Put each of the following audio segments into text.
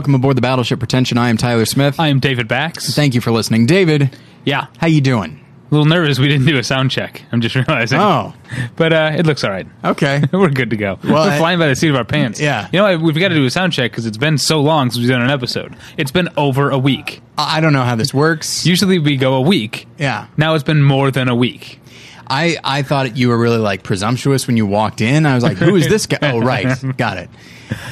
welcome aboard the Battleship Pretension. I am Tyler Smith. I am David Bax. Thank you for listening, David. Yeah, How you doing? a little nervous we didn't do a sound check. I'm just realizing. Oh, but uh, it looks all right. okay. We're good to go. Well, We're I- flying by the seat of our pants. Yeah. You know, what? we've got to do a sound check because it's been so long since we've done an episode. It's been over a week. I I don't know how this works. Usually we go a week. yeah, Now it's been more than a week. I I thought you were really like presumptuous when you walked in. I was like, who is this guy? Oh, right, got it.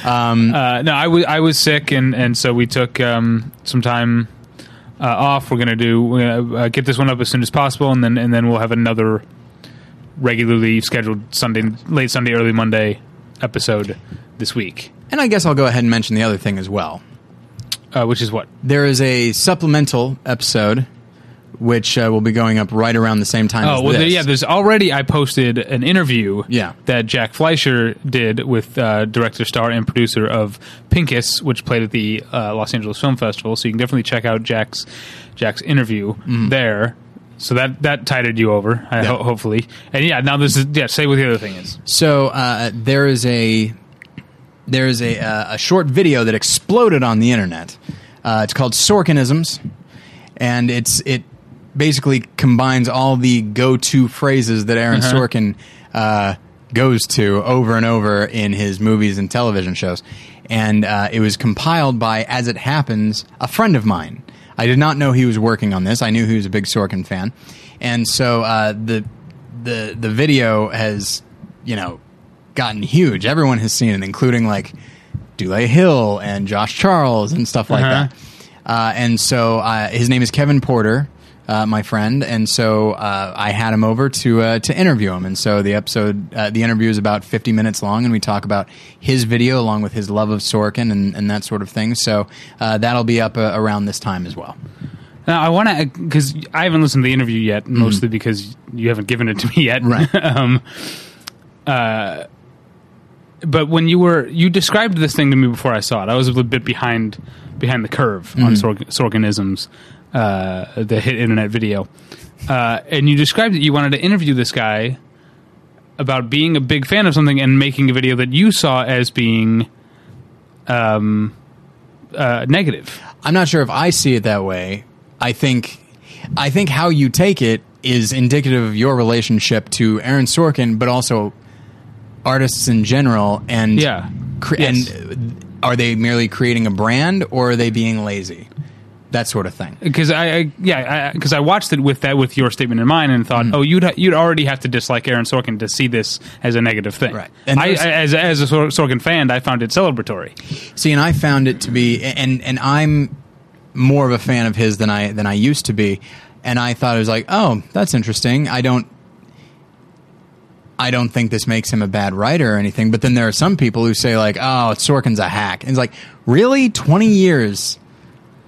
Um, Uh, no, I was I was sick, and, and so we took um, some time uh, off. We're gonna do we're gonna uh, get this one up as soon as possible, and then and then we'll have another regularly scheduled Sunday, late Sunday, early Monday episode this week. and I guess I'll go ahead and mention the other thing as well. Uh, which is what There is a supplemental episode which uh, will be going up right around the same time. as Oh well, there, yeah. There's already I posted an interview. Yeah. that Jack Fleischer did with uh, director, star, and producer of Pincus, which played at the uh, Los Angeles Film Festival. So you can definitely check out Jack's Jack's interview there. So that that tided you over, I Yeah. ho- hopefully. And yeah, now this is yeah. Say what the other thing is. So uh, there is a there is a uh, a short video that exploded on the internet. Uh, it's called Sorkinisms, and it's it basically combines all the go to phrases that Aaron Uh-huh. Sorkin uh, goes to over and over in his movies and television shows. And uh, it was compiled by, as it happens, a friend of mine. I did not know he was working on this. I knew he was a big Sorkin fan, and so uh, the the the video has you know gotten huge. Everyone has seen it, including like Dule Hill and Josh Charles and stuff like Uh-huh. that. Uh, and so uh, his name is Kevin Porter, uh, my friend, and so uh, I had him over to uh, to interview him. And so the episode, uh, the interview is about fifty minutes long, and we talk about his video along with his love of Sorkin and, and that sort of thing. So uh, that'll be up uh, around this time as well. Now I want to because I haven't listened to the interview yet, mostly because you haven't given it to me yet. Right. um, uh, but when you were you described this thing to me before I saw it, I was a little bit behind behind the curve on Sorg- Sorkinisms, uh, the hit internet video, uh, and you described that you wanted to interview this guy about being a big fan of something and making a video that you saw as being um, uh, negative. I'm not sure if I see it that way. I think I think how you take it is indicative of your relationship to Aaron Sorkin, but also artists in general. And Yeah. cre- Yes. and are they merely creating a brand, or are they being lazy? That sort of thing. because I, I yeah because I, watched it with that with your statement in mind and thought mm-hmm. oh you'd ha- you'd already have to dislike Aaron Sorkin to see this as a negative thing Right. And I, I- as as a Sorkin fan I found it celebratory See, and I found it to be, and and I'm more of a fan of his than I than I used to be, and I thought it was like, oh, that's interesting. I don't. I don't think this makes him a bad writer or anything, but then there are some people who say like, "Oh, Sorkin's a hack," and it's like, really, twenty years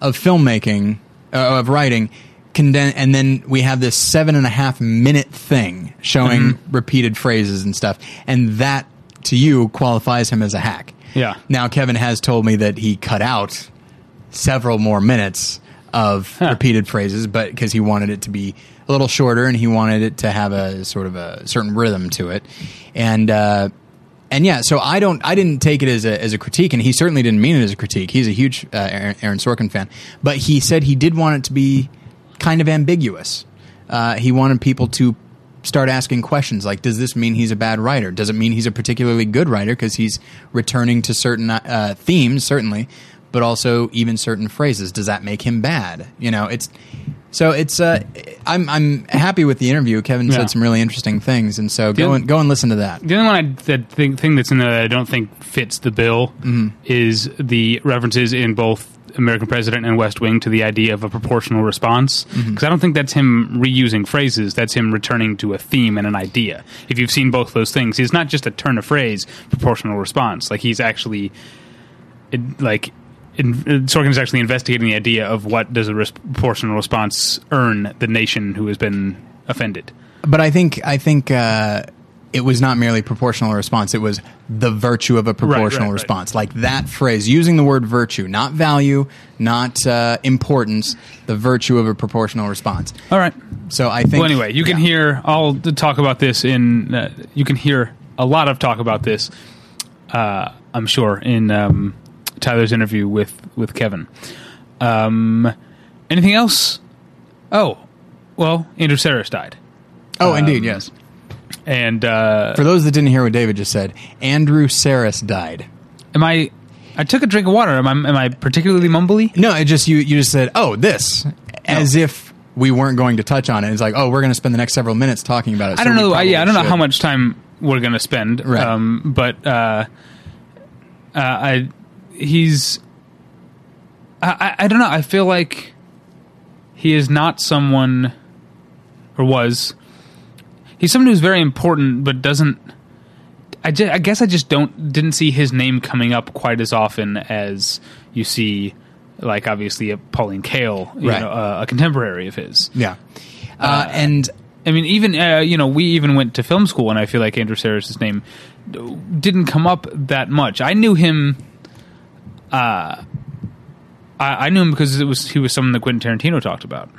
of filmmaking uh, of writing, conden- and then we have this seven and a half minute thing showing repeated phrases and stuff, and that to you qualifies him as a hack. Yeah. Now Kevin has told me that he cut out several more minutes of repeated phrases, but because he wanted it to be a little shorter and he wanted it to have a sort of a certain rhythm to it, and uh, and yeah, so I don't, I didn't take it as a as a critique, and he certainly didn't mean it as a critique. He's a huge uh, Aaron, Aaron Sorkin fan, but he said he did want it to be kind of ambiguous. Uh, he wanted people to start asking questions like, does this mean he's a bad writer? Does it mean he's a particularly good writer because he's returning to certain uh, themes, certainly, but also even certain phrases? Does that make him bad? You know, it's so it's. Uh, I'm I'm happy with the interview. Kevin Yeah. said some really interesting things, and so go and go and listen to that. the only one I, that thing, thing that's in there that I don't think fits the bill Mm-hmm. is the references in both American President and West Wing to the idea of a proportional response because Mm-hmm. I don't think that's him reusing phrases that's him returning to a theme and an idea if you've seen both those things he's not just a turn of phrase proportional response like he's actually it, like in, Sorkin is actually investigating the idea of what does a res- proportional response earn the nation who has been offended. But I think I think uh, it was not merely proportional response. It was the virtue of a proportional right, right. response. Like that phrase, using the word virtue, not value, not uh, importance, the virtue of a proportional response. All right. So I think. Well, anyway, you can yeah. hear all the talk about this in. Uh, you can hear a lot of talk about this. Uh, I'm sure in um, Tyler's interview with with Kevin. Um, anything else? Oh, well, Andrew Sarris died, Oh, indeed, yes. and uh, For those that didn't hear what David just said, Andrew Sarris died. am I? I took a drink of water. Am I? Am I particularly mumbly? No, it just you. You just said, "Oh, this," as if we weren't going to touch on it. It's like, "Oh, we're going to spend the next several minutes talking about it." I so don't know. I, yeah, I don't know how much time we're going to spend. Right. Um, but uh, uh, I he's I, I I don't know. I feel like he is not someone or was he's someone who's very important, but doesn't. I, ju- I guess I just don't didn't see his name coming up quite as often as you see, like obviously a Pauline Kael, you Right. know, uh, a contemporary of his. Yeah, uh, and I mean, even uh, you know, we even went to film school, and I feel like Andrew Sarris's name didn't come up that much. I knew him. Uh, I, I knew him because it was he was someone that Quentin Tarantino talked about.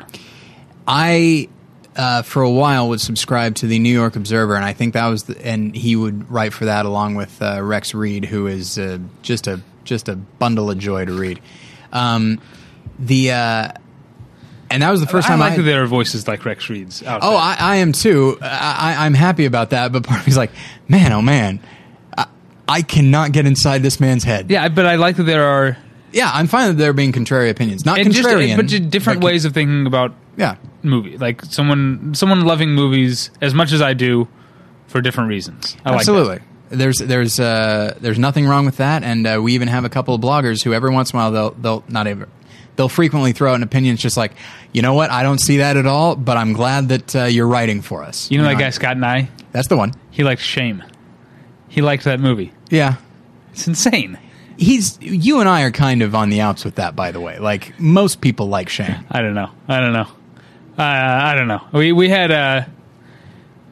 I, uh, for a while, would subscribe to the New York Observer, and I think that was, the, and he would write for that along with uh, Rex Reed, who is uh, just a just a bundle of joy to read. Um, the uh, and that was the first I time like I. that there are voices like Rex Reed's. Out Oh, there. I, I am too. I, I- I'm happy about that. But part of me's like, man, oh man, I, cannot get inside this man's head. yeah, but I like that there are yeah. I'm fine that there are being contrary opinions, not and just, contrarian, but just different but- ways of thinking about Yeah, movie. Like someone someone loving movies as much as I do for different reasons. I like absolutely. There's there's uh, there's nothing wrong with that, and uh, we even have a couple of bloggers who every once in a while they'll they'll not ever they'll frequently throw out an opinion. It's just like, you know what, I don't see that at all, but I'm glad that uh, you're writing for us. You know that guy Scott and I. That's the one. He likes Shame. He liked that movie. Yeah. It's insane. He's you and I are kind of on the outs with that, by the way. Like most people like Shame. I don't know. I don't know. Uh, I don't know. We we had uh,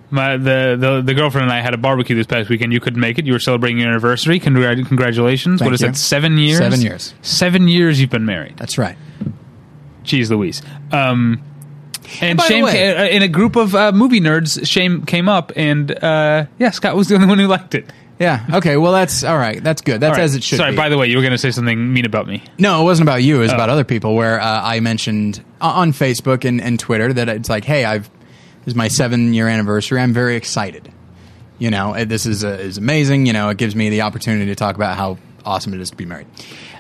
my the, the the girlfriend and I had a barbecue this past weekend. You couldn't make it. You were celebrating your anniversary. Congrat- congratulations. Thank what is you. that? Seven years. Seven years. Seven years. You've been married. That's right. Jeez Louise. Um, and by the Shame way- ca- uh, in a group of uh, movie nerds, Shame came up, and uh, yeah, Scott was the only one who liked it. Yeah. Okay. Well, that's all right. That's good. That's right. as it should Sorry. be. By the way, you were going to say something mean about me. no, it wasn't about you. It Oh. was about other people. Where uh, I mentioned on Facebook and, and Twitter that it's like, hey, I've this is my seven year anniversary. I'm very excited. You know, uh, this is uh, is amazing. You know, it gives me the opportunity to talk about how awesome it is to be married.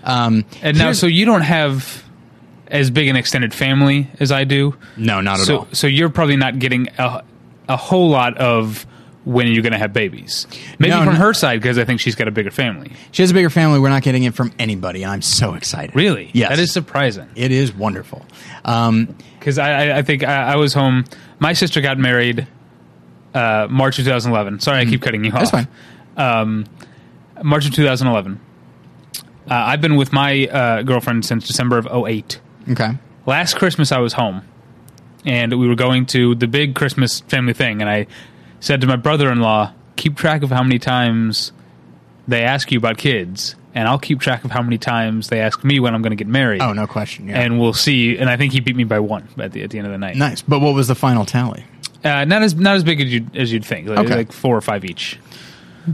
Um, And now, so you don't have as big an extended family as I do. no, not at so, all. so you're probably not getting a, a whole lot of when you're going to have babies. Maybe No, from no. her side because I think she's got a bigger family. She has a bigger family. We're not getting it from anybody, and I'm so excited. Really? Yes. That is surprising. It is wonderful. Um, Because I, I, I think I, I was home. My sister got married uh, March of 2011. Sorry, I keep cutting you off. Mm-hmm. that's fine. Um, March of 2011. Uh, I've been with my uh, girlfriend since December of 08. Okay. last Christmas I was home, and we were going to the big Christmas family thing, and I said to my brother-in-law, "Keep track of how many times they ask you about kids, and I'll keep track of how many times they ask me when I'm going to get married." Oh, no question. Yeah. And we'll see. And I think he beat me by one at the at the end of the night. nice. But what was the final tally? Uh, not as not as big as you as you'd think. Like, Okay. like four or five each.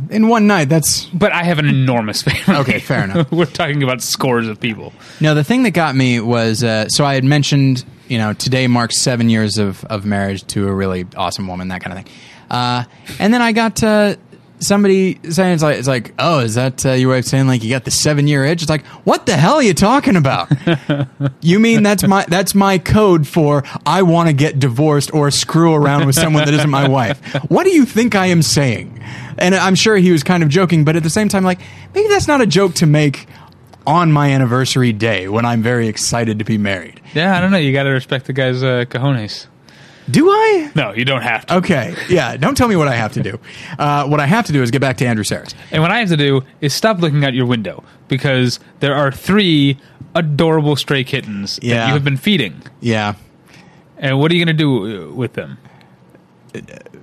In one night, that's But I have an enormous family. Okay, fair enough. we're talking about scores of people. No, the thing that got me was uh, so I had mentioned, you know, today marks seven years of, of marriage to a really awesome woman, that kind of thing. Uh, and then I got uh, somebody saying, it's like, it's like, oh, is that uh, your way of saying like you got the seven year itch? It's like, what the hell are you talking about? you mean that's my that's my code for I want to get divorced or screw around with someone that isn't my wife? What do you think I am saying? And I'm sure he was kind of joking, but at the same time, like maybe that's not a joke to make on my anniversary day when I'm very excited to be married. Yeah, I don't know. You got to respect the guy's uh, cojones. Do I? No, you don't have to. Okay, yeah. Don't tell me what I have to do. Uh, what I have to do is get back to Andrew Sarris. And what I have to do is stop looking out your window because there are three adorable stray kittens that Yeah. you have been feeding. Yeah, And what are you going to do uh, with them?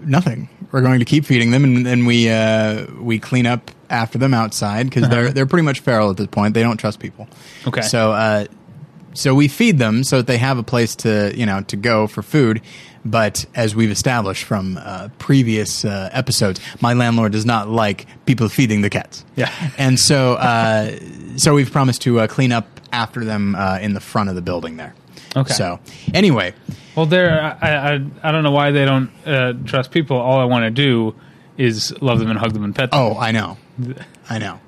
nothing. We're going to keep feeding them, and then we uh, we clean up after them outside because they're they're pretty much feral at this point. They don't trust people. Okay. So uh, so we feed them so that they have a place to you know to go for food. But as we've established from uh, previous uh, episodes, my landlord does not like people feeding the cats. Yeah. and so uh, so we've promised to uh, clean up after them uh, in the front of the building there. Okay. So anyway, Well, there. I, I I don't know why they don't uh, trust people. All I want to do is love them and hug them and pet them. oh, I know, I know.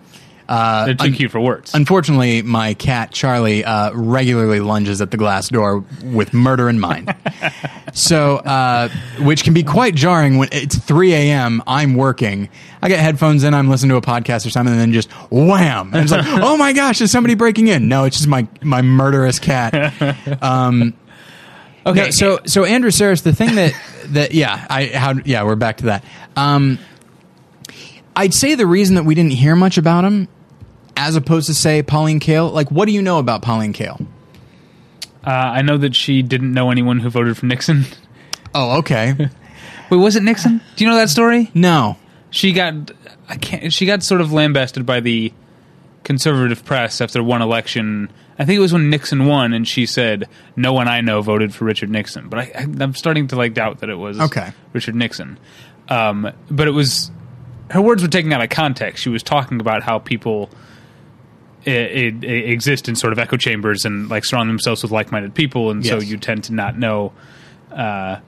They're too cute for words. Unfortunately, my cat Charlie uh, regularly lunges at the glass door with murder in mind. so, uh, which can be quite jarring when it's 3 a.m. I'm working. I get headphones in. I'm listening to a podcast or something, and then just wham! And it's like, oh my gosh, is somebody breaking in? No, it's just my my murderous cat. okay. No, so so Andrew Sarris, the thing that that yeah, I how yeah, we're back to that. Um, I'd say the reason that we didn't hear much about him, as opposed to say Pauline Kael, like what do you know about Pauline Kael? uh, I know that she didn't know anyone who voted for Nixon. Oh, okay. Wait, was it Nixon? Do you know that story? no. She got. I can't. She got sort of lambasted by the conservative press after one election. I think it was when Nixon won, and she said, "No one I know voted for Richard Nixon." But I, I, I'm starting to like doubt that it was Okay. Richard Nixon. Um, but it was her words were taken out of context. She was talking about how people i i i exist in sort of echo chambers and like surround themselves with like-minded people, and so you tend to not know. Uh,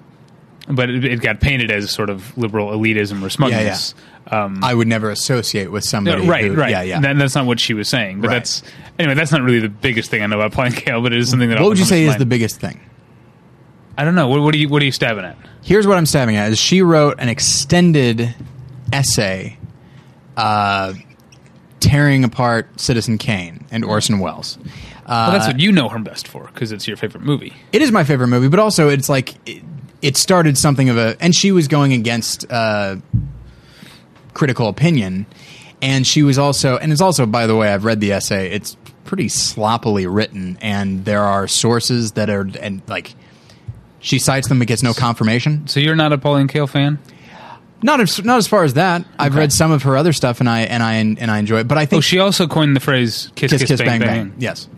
but it, it got painted as sort of liberal elitism or smugness. Um, I would never associate with somebody. yeah, right, who- right. Yeah, yeah. That- that's not what she was saying. But Right. that's anyway. That's not really the biggest thing I know about Kael, but it is something that. what would you say is to the biggest thing? I don't know. What, what are you What are you stabbing at? Here's what I'm stabbing at: is she wrote an extended essay, uh, tearing apart Citizen Kane and Orson Welles. Uh, Well, that's what you know her best for because it's your favorite movie. it is my favorite movie, but also it's like it, it started something of a, and she was going against uh, critical opinion, and she was also, and it's also, by the way, I've read the essay. It's pretty sloppily written, and there are sources that are, and like, she cites them but gets no confirmation. So you're not a Pauline Kael fan? Not as not as far as that. I've read some of her other stuff, and I and I and I enjoy it. But I Oh, think she also coined the phrase "kiss, kiss, kiss, bang, bang, bang." bang. Yes,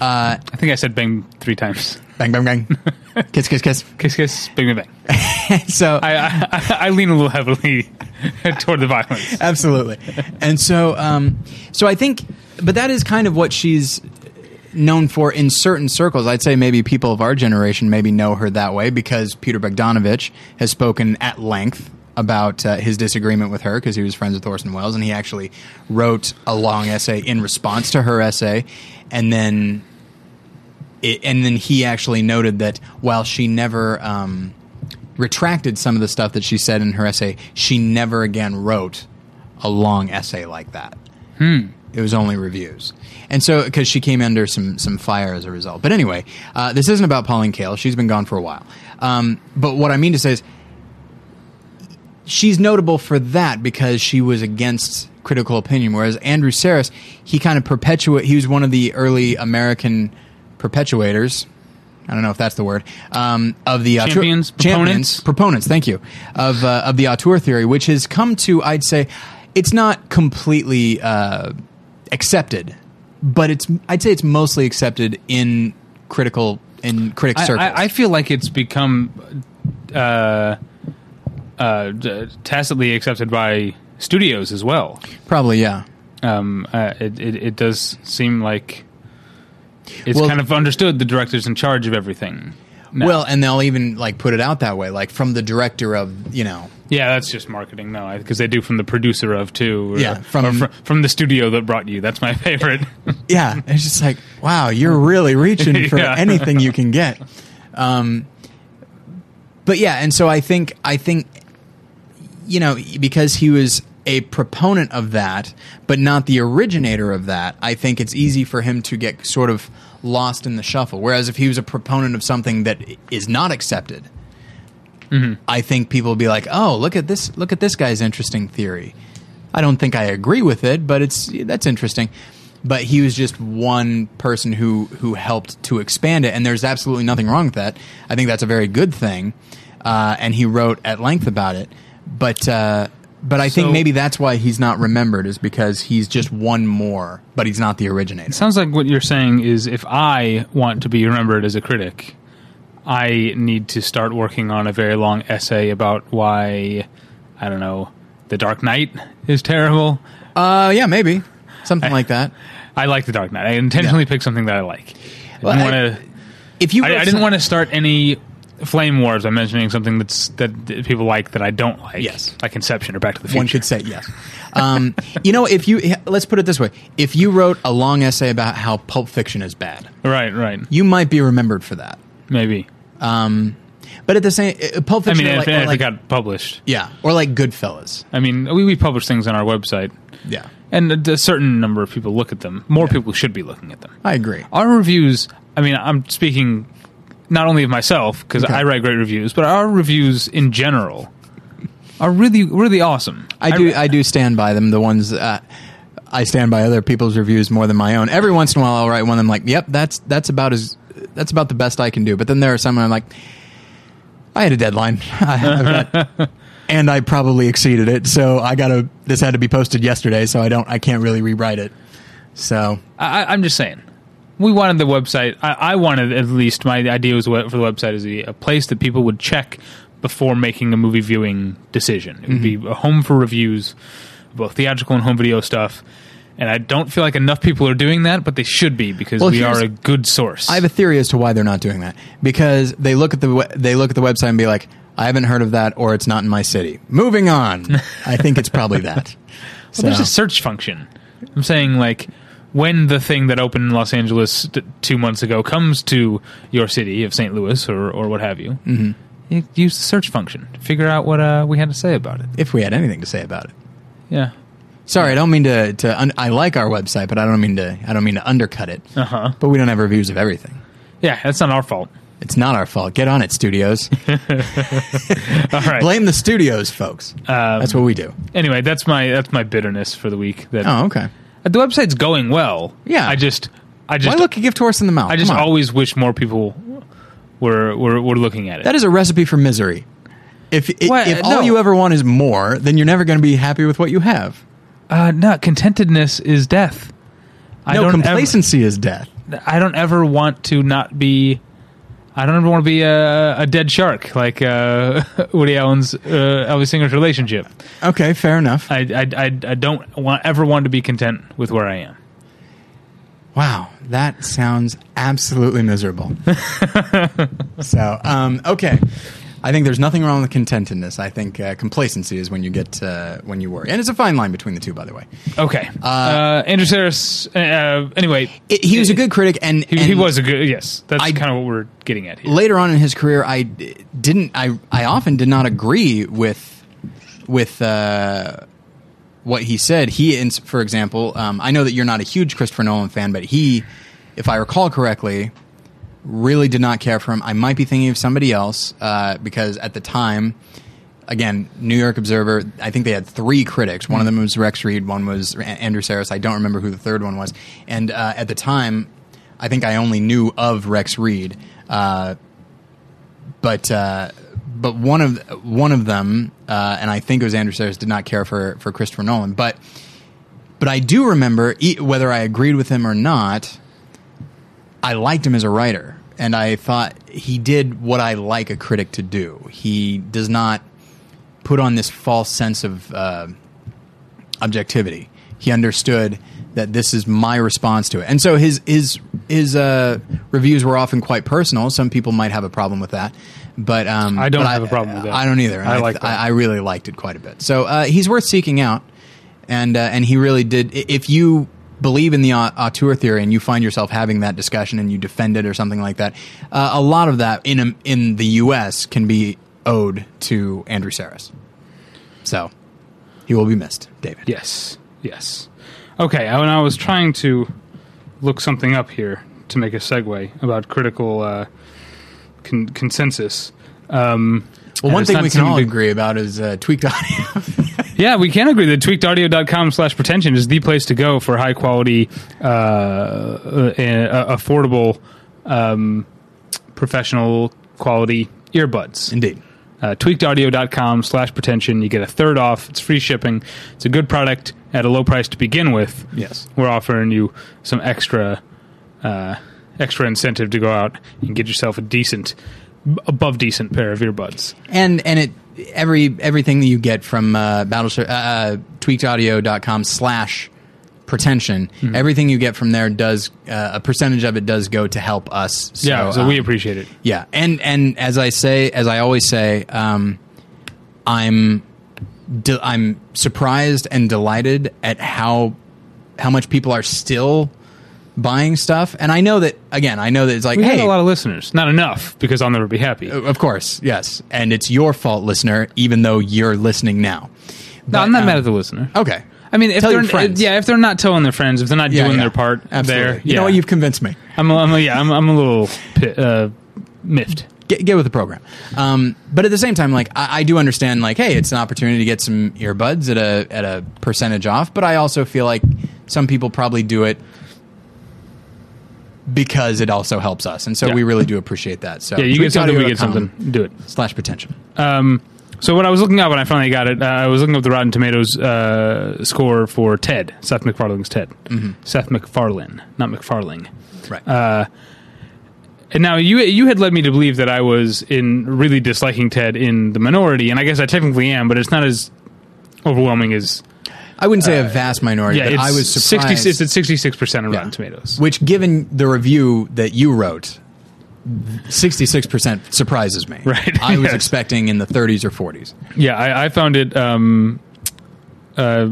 I think I said "bang" three times. bang, bang, bang. kiss, kiss, kiss. Kiss, kiss, bang, bang, bang. so I, I, I- I lean a little heavily toward the violence. absolutely and so um so i think but that is kind of what she's known for in certain circles i'd say maybe people of our generation maybe know her that way because peter bogdanovich has spoken at length about uh, his disagreement with her because he was friends with Orson Welles, and he actually wrote a long essay in response to her essay, and then it, and then he actually noted that while she never um, retracted some of the stuff that she said in her essay, she never again wrote a long essay like that. It was only reviews, and so because she came under some some fire as a result. But anyway, uh, this isn't about Pauline Kael. She's been gone for a while. Um, but what I mean to say is, she's notable for that because she was against critical opinion. Whereas Andrew Sarris, he kind of perpetuate. He was one of the early American perpetuators. I don't know if that's the word um, of the auteur- Champions? champions, proponents. Thank you of uh, of the auteur theory, which has come to, I'd say, it's not completely uh, accepted, but it's I'd say it's mostly accepted in critical in critic I, circles. I, I feel like it's become uh, uh, tacitly accepted by studios as well. Probably, yeah. Um, uh, it, it, it does seem like it's Well- kind of understood the director's in charge of everything. now. Well, and they'll even like put it out that way, like from the director of you know yeah, that's just marketing, no, because they do from the producer of too, or, Yeah, from- from fr- from the studio that brought you. That's my favorite. Yeah, it's just like, wow, you're really reaching for Yeah. anything you can get. Um, but yeah, and so I think I think you know because he was a proponent of that, but not the originator of that. I think it's easy for him to get sort of lost in the shuffle. Whereas if he was a proponent of something that is not accepted, I think people would be like, "Oh, look at this! Look at this guy's interesting theory." I don't think I agree with it, but it's that's interesting. But he was just one person who who helped to expand it, and there's absolutely nothing wrong with that. I think that's a very good thing, uh, and he wrote at length about it. But uh, but I think maybe that's why he's not remembered is because he's just one more, but he's not the originator. Sounds like what you're saying is if I want to be remembered as a critic, I need to start working on a very long essay about why I don't know the Dark Knight is terrible. Uh, yeah, maybe something like that. I like the Dark Knight. I intentionally Yeah. picked something that I like. Well, I, I- wanna, If you, I, I didn't want to start any flame wars I'm mentioning something that's that people like that I don't like. Yes. like Inception or Back to the Future. One could say yes. Um, you know, if you let's put it this way: if you wrote a long essay about how Pulp Fiction is bad, right, right, you might be remembered for that. maybe. But at the same, uh, Pulp I Fiction, mean, if, like, if like- it got published. yeah, or like Goodfellas. I mean, we, we publish things on our website, Yeah, and a, a certain number of people look at them. More people should be looking at them. I agree. Our reviews. I mean, I'm speaking not only of myself because Okay. I write great reviews, but our reviews in general are really, really awesome. I do, I do stand by them. The ones uh, I stand by other people's reviews more than my own. Every once in a while, I'll write one. I'm like, yep, that's that's about as that's about the best I can do. But then there are some I'm like, I had a deadline, got- and I probably exceeded it. So I gotta. This had to be posted yesterday, so I don't. I can't really rewrite it. So I, I- I'm just saying. We wanted the website. I, I wanted at least my idea was what, for the website is a, a place that people would check before making a movie viewing decision. It would be mm-hmm. a home for reviews, both theatrical and home video stuff. And I don't feel like enough people are doing that, but they should be because Well, we are a good source. I have a theory as to why they're not doing that because they look at the they look at the website and be like, I haven't heard of that, or it's not in my city. Moving on. I think it's probably that. Well, there's a search function. I'm saying like when the thing that opened in Los Angeles t- two months ago comes to your city of St. Louis or, or what have you, mm-hmm. you use the search function to figure out what uh, we had to say about it. if we had anything to say about it. Yeah. Sorry, I don't mean to. to un- I like our website, but I don't mean to. I don't mean to undercut it. Uh huh. But we don't have reviews of everything. Yeah, that's not our fault. It's not our fault. Get on it, studios. All right. Blame the studios, folks. Um, That's what we do. Anyway, that's my that's my bitterness for the week. That Oh, okay. The website's going well. Yeah. I just I Why just look a gift horse in the mouth? I just Come on. always wish more people were were, were looking at it. That is a recipe for misery. If i- What? if No. all you ever want is more, then you're never going to be happy with what you have. uh, no, contentedness is death. I no, don't ever- complacency is death. I don't ever want to not be. I don't ever want to be a, a dead shark like uh, Woody Allen's uh, Alvy Singer's relationship. Okay, fair enough. I, I, I, I don't want ever want to be content with where I am. Wow, that sounds absolutely miserable. so, um, okay. I think there's nothing wrong with contentedness. I think uh, complacency is when you get uh, when you worry, and it's a fine line between the two, by the way. Okay, uh, Andrew Sarris. Uh, anyway, It, he was a good critic, and, he, and he was a good. Yes, that's I- kind of what we're getting at here. later on in his career. I didn't. I I often did not agree with with uh, what he said. He, for example, um, I know that you're not a huge Christopher Nolan fan, but he, if I recall correctly, really did not care for him. I might be thinking of somebody else uh, because at the time, again, New York Observer. I think they had three critics. One of them was Rex Reed. One was Andrew Sarris. I don't remember who the third one was. And uh, at the time, I think I only knew of Rex Reed. Uh, but uh, but one of one of them, uh, and I think it was Andrew Sarris, did not care for for Christopher Nolan. But but I do remember whether I agreed with him or not. I liked him as a writer, and I thought he did what I like a critic to do. He does not put on this false sense of uh, objectivity. He understood that this is my response to it, and so his his his uh, reviews were often quite personal. Some people might have a problem with that, but um, I don't but have a problem with that. I don't either. and I like. I, I really liked it quite a bit. So uh, he's worth seeking out, and uh, and he really did. If you believe in the au- auteur theory and you find yourself having that discussion and you defend it or something like that, uh, a lot of that in a, in the U.S. can be owed to Andrew Sarris. So he will be missed, David. Yes, yes. Okay, I, when I was trying to look something up here to make a segue about critical uh, con- consensus. Um, Well, one thing we can all agree about is uh, tweaked audio. Yeah, we can agree that tweakedaudio.com slash pretension is the place to go for high quality, uh, uh, uh, affordable, um, professional quality earbuds. Indeed. Uh, tweakedaudio.com slash pretension. You get a third off. It's free shipping. It's a good product at a low price to begin with. Yes. We're offering you some extra, uh, extra incentive to go out and get yourself a decent above decent pair of earbuds. and and it every everything that you get from uh, battleship uh, uh, tweakedaudio.com slash pretension Hmm. everything you get from there does uh, a percentage of it does go to help us so, yeah, so um, we appreciate it. yeah and and as i say as i always say um, i'm de- i'm surprised and delighted at how how much people are still buying stuff and i know that again i know that it's like We hey have a lot of listeners, not enough because I'll never be happy. of course, yes, and it's your fault, listener. Even though you're listening now. no, I'm not mad at the listener. Okay. I mean, if Tell they're your friends. yeah, if they're not telling their friends, if they're not Yeah, doing yeah. their part Absolutely. there, You know what? You've convinced me. I'm, a, I'm a, yeah, I'm, I'm a little uh, miffed. Get, get with the program. Um, but at the same time, like I, I do understand, like, hey, it's an opportunity to get some earbuds at a at a percentage off. But I also feel like some people probably do it because it also helps us, and so Yeah. we really do appreciate that. So Yeah, you get something, we get something. Do it. Slash potential. Um, so what I was looking up when I finally got it, uh, I was looking up the Rotten Tomatoes uh, score for Ted, Seth MacFarlane's Ted, Mm-hmm. Seth MacFarlane, not McFarling. Right. Uh, And now you you had led me to believe that I was in really disliking Ted in the minority, and I guess I technically am, but it's not as overwhelming as I wouldn't say a vast minority, uh, yeah. but It's I was surprised. 60, it's at sixty six percent of Yeah. Rotten Tomatoes. Which, given the review that you wrote, sixty-six percent surprises me. Right. I was Yes. expecting in the thirties or forties. Yeah, I, I found it um, uh,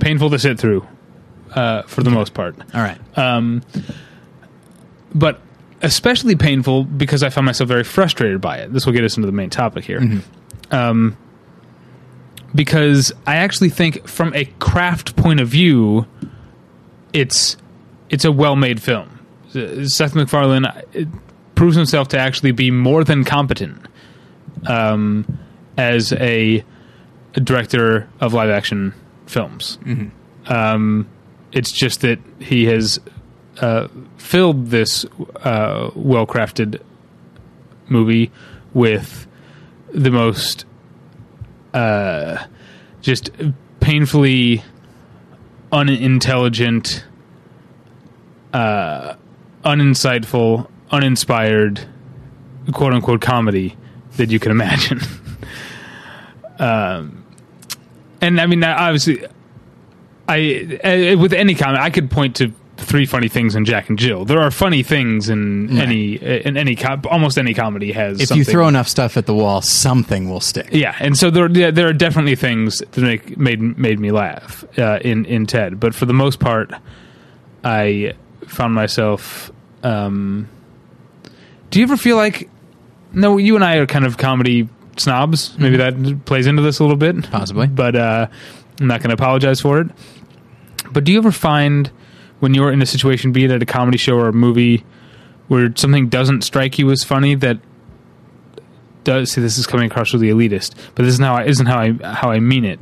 painful to sit through uh, for the most part. All right. Um, but especially painful because I found myself very frustrated by it. This will get us into the main topic here. Um, because I actually think, from a craft point of view, it's it's a well made film. Seth MacFarlane uh, proves himself to actually be more than competent um, as a, a director of live action films. Um, it's just that he has uh, filled this uh, well crafted movie with the most uh, just painfully unintelligent, uh, uninsightful, uninspired, quote unquote comedy that you can imagine. um, and I mean, obviously, I uh, with any comment, I could point to three funny things in Jack and Jill. There are funny things in any in any com- almost any comedy has. If something. you throw enough stuff at the wall, something will stick. Yeah, and so there yeah, there are definitely things that make made made me laugh uh, in in Ted, but for the most part, I found myself. Um, do you ever feel like? No, you and I are kind of comedy snobs. Maybe that plays into this a little bit, Possibly. But uh, I'm not going to apologize for it. But do you ever find when you're in a situation, be it at a comedy show or a movie, where something doesn't strike you as funny that does see this is coming across really elitist, but this is how I, isn't how I how I mean it.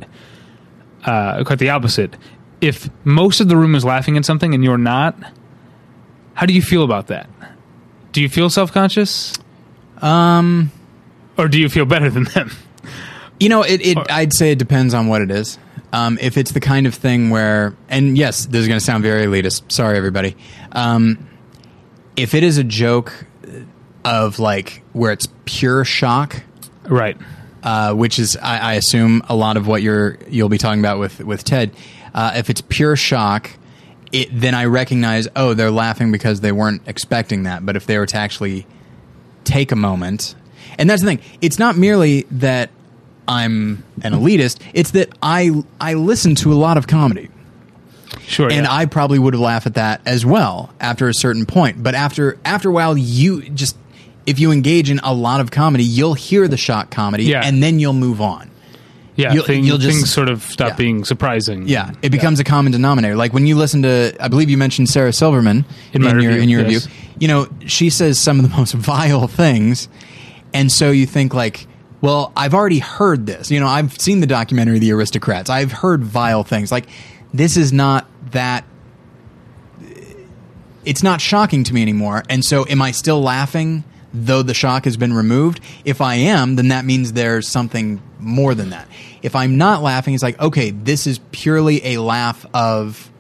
Uh, quite the opposite. If most of the room is laughing at something and you're not, how do you feel about that? Do you feel self conscious, Um, or do you feel better than them? you know, it, it. Or- I'd say it depends on what it is. Um, if it's the kind of thing where, and yes, this is going to sound very elitist. Sorry, everybody. Um, if it is a joke of like where it's pure shock, Right. uh, which is I, I assume a lot of what you're you'll be talking about with with Ted. Uh, if it's pure shock, it, then I recognize oh they're laughing because they weren't expecting that. But if they were to actually take a moment, and that's the thing, it's not merely that I'm an elitist; it's that I I listen to a lot of comedy Sure. and yeah. I probably would have laughed at that as well after a certain point. But after after a while, you just if you engage in a lot of comedy, you'll hear the shock comedy, Yeah. and then you'll move on. yeah, you'll- thing- you'll just- things sort of stop yeah. being surprising. Yeah, it becomes a common denominator. Like when you listen to, I believe you mentioned Sarah Silverman In my your review, in your yes. review. You know, she says some of the most vile things, and so you think like. Well, I've already heard this. You know, I've seen the documentary The Aristocrats. I've heard vile things. Like, this is not that it's not shocking to me anymore. And so, am I still laughing though the shock has been removed? If I am, then that means there's something more than that. If I'm not laughing, it's like, okay, this is purely a laugh of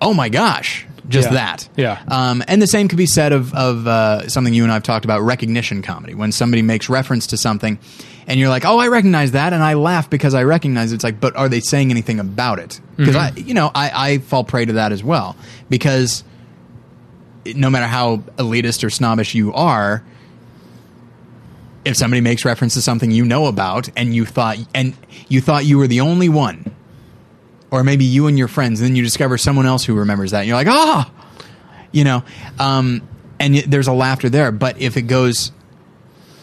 oh my gosh, just Yeah. that. Yeah. Um, and the same could be said of, of uh, something you and I've talked about recognition comedy. When somebody makes reference to something and you're like, oh, I recognize that. And I laugh because I recognize it. It's like, but are they saying anything about it? Because I, you know, I, I fall prey to that as well. Because no matter how elitist or snobbish you are, if somebody makes reference to something you know about and you thought and you thought you were the only one or maybe you and your friends and then you discover someone else who remembers that and you're like ah you know um, and y- there's a laughter there but if it goes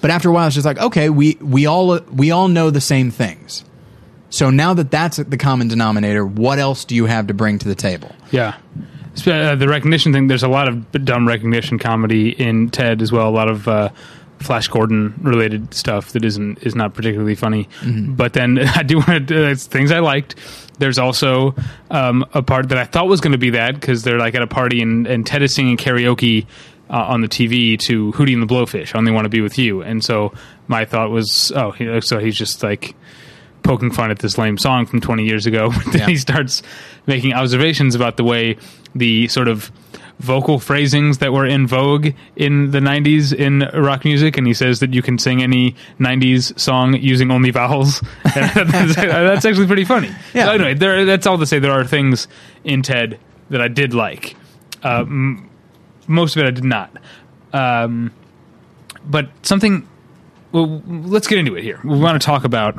but after a while it's just like okay we we all we all know the same things so now that that's the common denominator what else do you have to bring to the table Yeah. Uh, the recognition thing, there's a lot of dumb recognition comedy in Ted as well. A lot of uh, Flash Gordon related stuff that isn't is not particularly funny. But then I do want to. It's things I liked. There's also um, a part that I thought was going to be that because they're like at a party and, and Ted is singing karaoke uh, on the TV to Hootie and the Blowfish. I only want to be with you. And so my thought was, oh, he, so he's just like poking fun at this lame song from 20 years ago. then Yeah. he starts making observations about the way the sort of vocal phrasings that were in vogue in the 90s in rock music and he says that you can sing any 90s song using only vowels. That's, that's actually pretty funny. Yeah. so anyway there, that's all to say there are things in ted that i did like. Uh, m- most of it i did not. Um, but something well, let's get into it here. We want to talk about.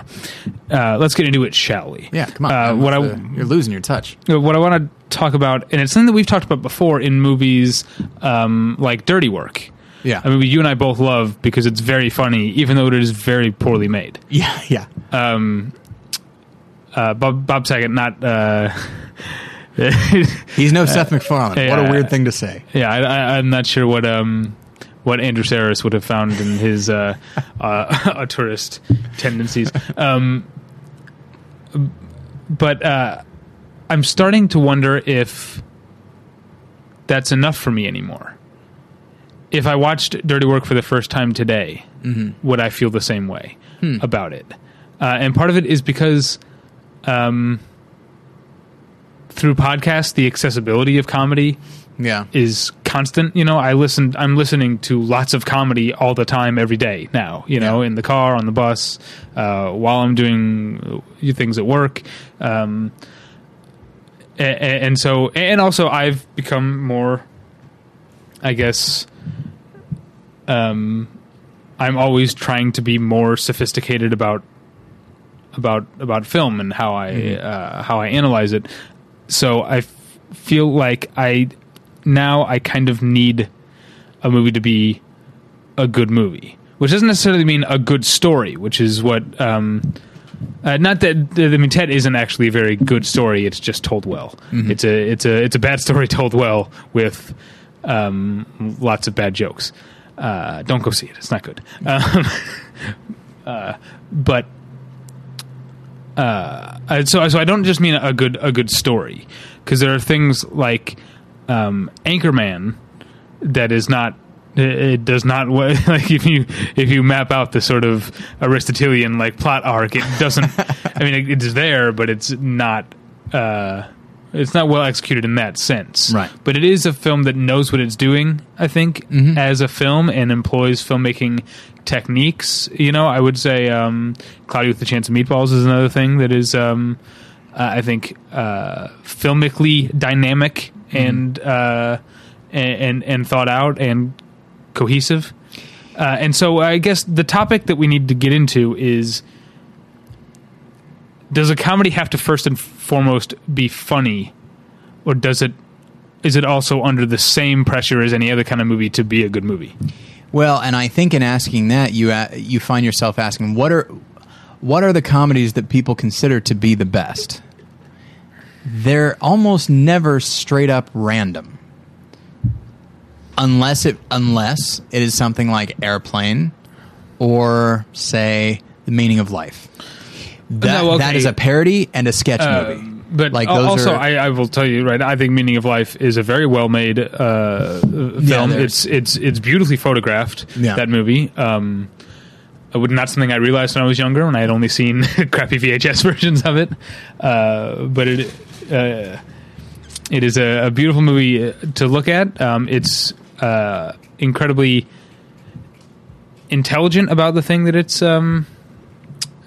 Uh, let's get into it, shall we? yeah come on Uh, what I Uh, you're losing your touch what I want to talk about, and it's something that we've talked about before in movies um, like Dirty Work. yeah I mean, you and I both love because it's very funny, even though it is very poorly made. yeah yeah Um, uh, Bob, Bob Saget, not. Uh, he's no seth macfarlane what a weird thing to say Yeah, I, I, I'm not sure what um what Andrew Sarris would have found in his uh, uh, auteurist tendencies. Um, but uh, I'm starting to wonder if that's enough for me anymore. If I watched Dirty Work for the first time today, would I feel the same way about it? Uh, and part of it is because um, through podcasts, the accessibility of comedy yeah is constant. You know, I listen. I'm listening to lots of comedy all the time, every day now. You know, Yeah. in the car, on the bus, uh, while I'm doing uh, things at work, um, and, and so, and also, I've become more, I guess. Um, I'm always trying to be more sophisticated about about about film and how I uh, how I analyze it. So I f- feel like I now I kind of need a movie to be a good movie, which doesn't necessarily mean a good story, which is what. Um, uh, not that I mean Ted isn't actually a very good story. It's just told well. It's a it's a it's a bad story told well with um, lots of bad jokes. Uh, don't go see it. It's not good. Um, uh, but uh, uh, so so I don't just mean a good a good story because there are things like um, Anchorman that is not it- does not like if you if you map out the sort of Aristotelian like plot arc it doesn't I mean it's there but it's not uh, it's not well executed in that sense. Right. but it is a film that knows what it's doing I think as a film and employs filmmaking techniques. You know I would say um, Cloudy with the Chance of Meatballs is another thing that is um, uh, I think uh, filmically dynamic and, uh, and and and thought out and cohesive. Uh, and so I guess the topic that we need to get into is does a comedy have to first and foremost be funny or does it is it also under the same pressure as any other kind of movie to be a good movie? Well, and I think in asking that, you a- you find yourself asking what are what are the comedies that people consider to be the best? They're almost never straight up random, unless it unless it is something like Airplane, or say The Meaning of Life. That, No, okay. that is a parody and a sketch movie. Um, But like those also, are, I, I will tell you right. I think Meaning of Life is a very well made uh, film. there's- it's it's it's beautifully photographed. Yeah. That movie. Um, would not something I realized when I was younger, when I had only seen crappy VHS versions of it. Uh, but it, uh, It is a, a beautiful movie uh, to look at. Um, it's uh, incredibly intelligent about the thing that it's um,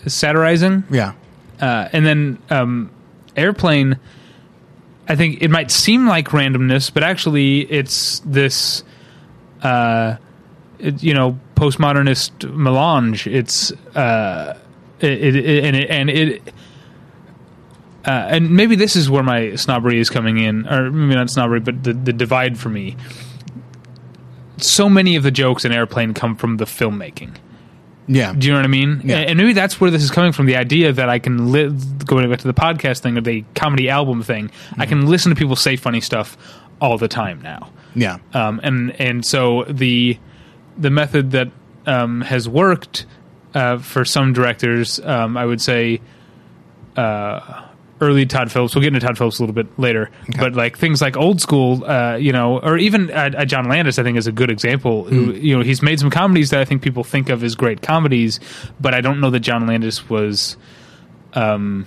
satirizing. Yeah. Uh, and then um, Airplane, I think it might seem like randomness, but actually it's this, uh, it, you know, postmodernist melange. It's uh, it, it, and it and it. Uh, and maybe this is where my snobbery is coming in, or maybe not snobbery, but the, the divide for me. So many of the jokes in Airplane come from the filmmaking. Yeah. Do you know what I mean? Yeah. And maybe that's where this is coming from the idea that I can live, going back to the podcast thing or the comedy album thing, I Mm-hmm. can listen to people say funny stuff all the time now. Yeah. Um, and, and so the, the method that um, has worked uh, for some directors, um, I would say, uh, early Todd Phillips. We'll get into Todd Phillips a little bit later, but like things like old school, uh, you know, or even uh, uh, John Landis, I think is a good example. Who you know he's made some comedies that I think people think of as great comedies, but I don't know that John Landis was. Um,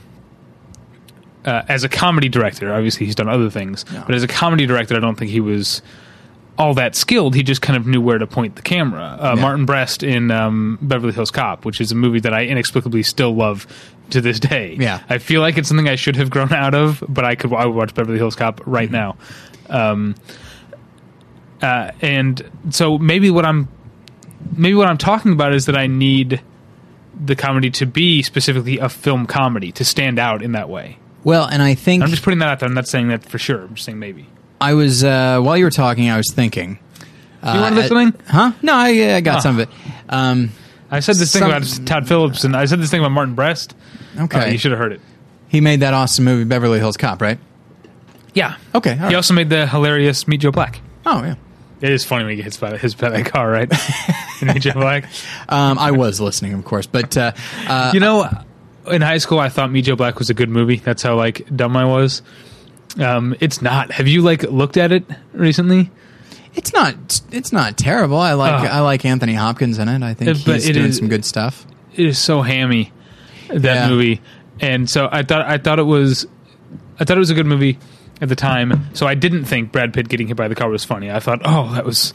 uh, as a comedy director, obviously he's done other things, but as a comedy director, I don't think he was all that skilled. He just kind of knew where to point the camera. Uh, Yeah. Martin Brest in um, Beverly Hills Cop, which is a movie that I inexplicably still love to this day. Yeah. I feel like it's something I should have grown out of, but I could I would watch Beverly Hills Cop right now. Um, uh, and so maybe what I'm maybe what I'm talking about is that I need the comedy to be specifically a film comedy to stand out in that way. Well, and I think I'm just putting that out there. I'm not saying that for sure. I'm just saying maybe. I was uh, while you were talking, I was thinking. Uh, You weren't listening? huh? No, I, I got Oh. some of it. Um, I said this thing Some- about Todd Phillips, and I said this thing about Martin Brest. okay, Uh, you should have heard it. he made that awesome movie, Beverly Hills Cop, right? Yeah. Okay, He right. also made the hilarious Meet Joe Black. Oh yeah. It is funny when he gets by his by that car, right? In Meet Joe Black. Um, I was listening, of course, but uh, uh, You know, in high school, I thought Meet Joe Black was a good movie. That's how like dumb I was. Um, it's not. Have you like looked at it recently? it's not it's not terrible. I like Oh. I like Anthony Hopkins in it. I think Uh, but he's it doing is- some good stuff. It is so hammy that Yeah. movie, and so I thought I thought it was I thought it was a good movie at the time. So I didn't think Brad Pitt getting hit by the car was funny. I thought, oh, that was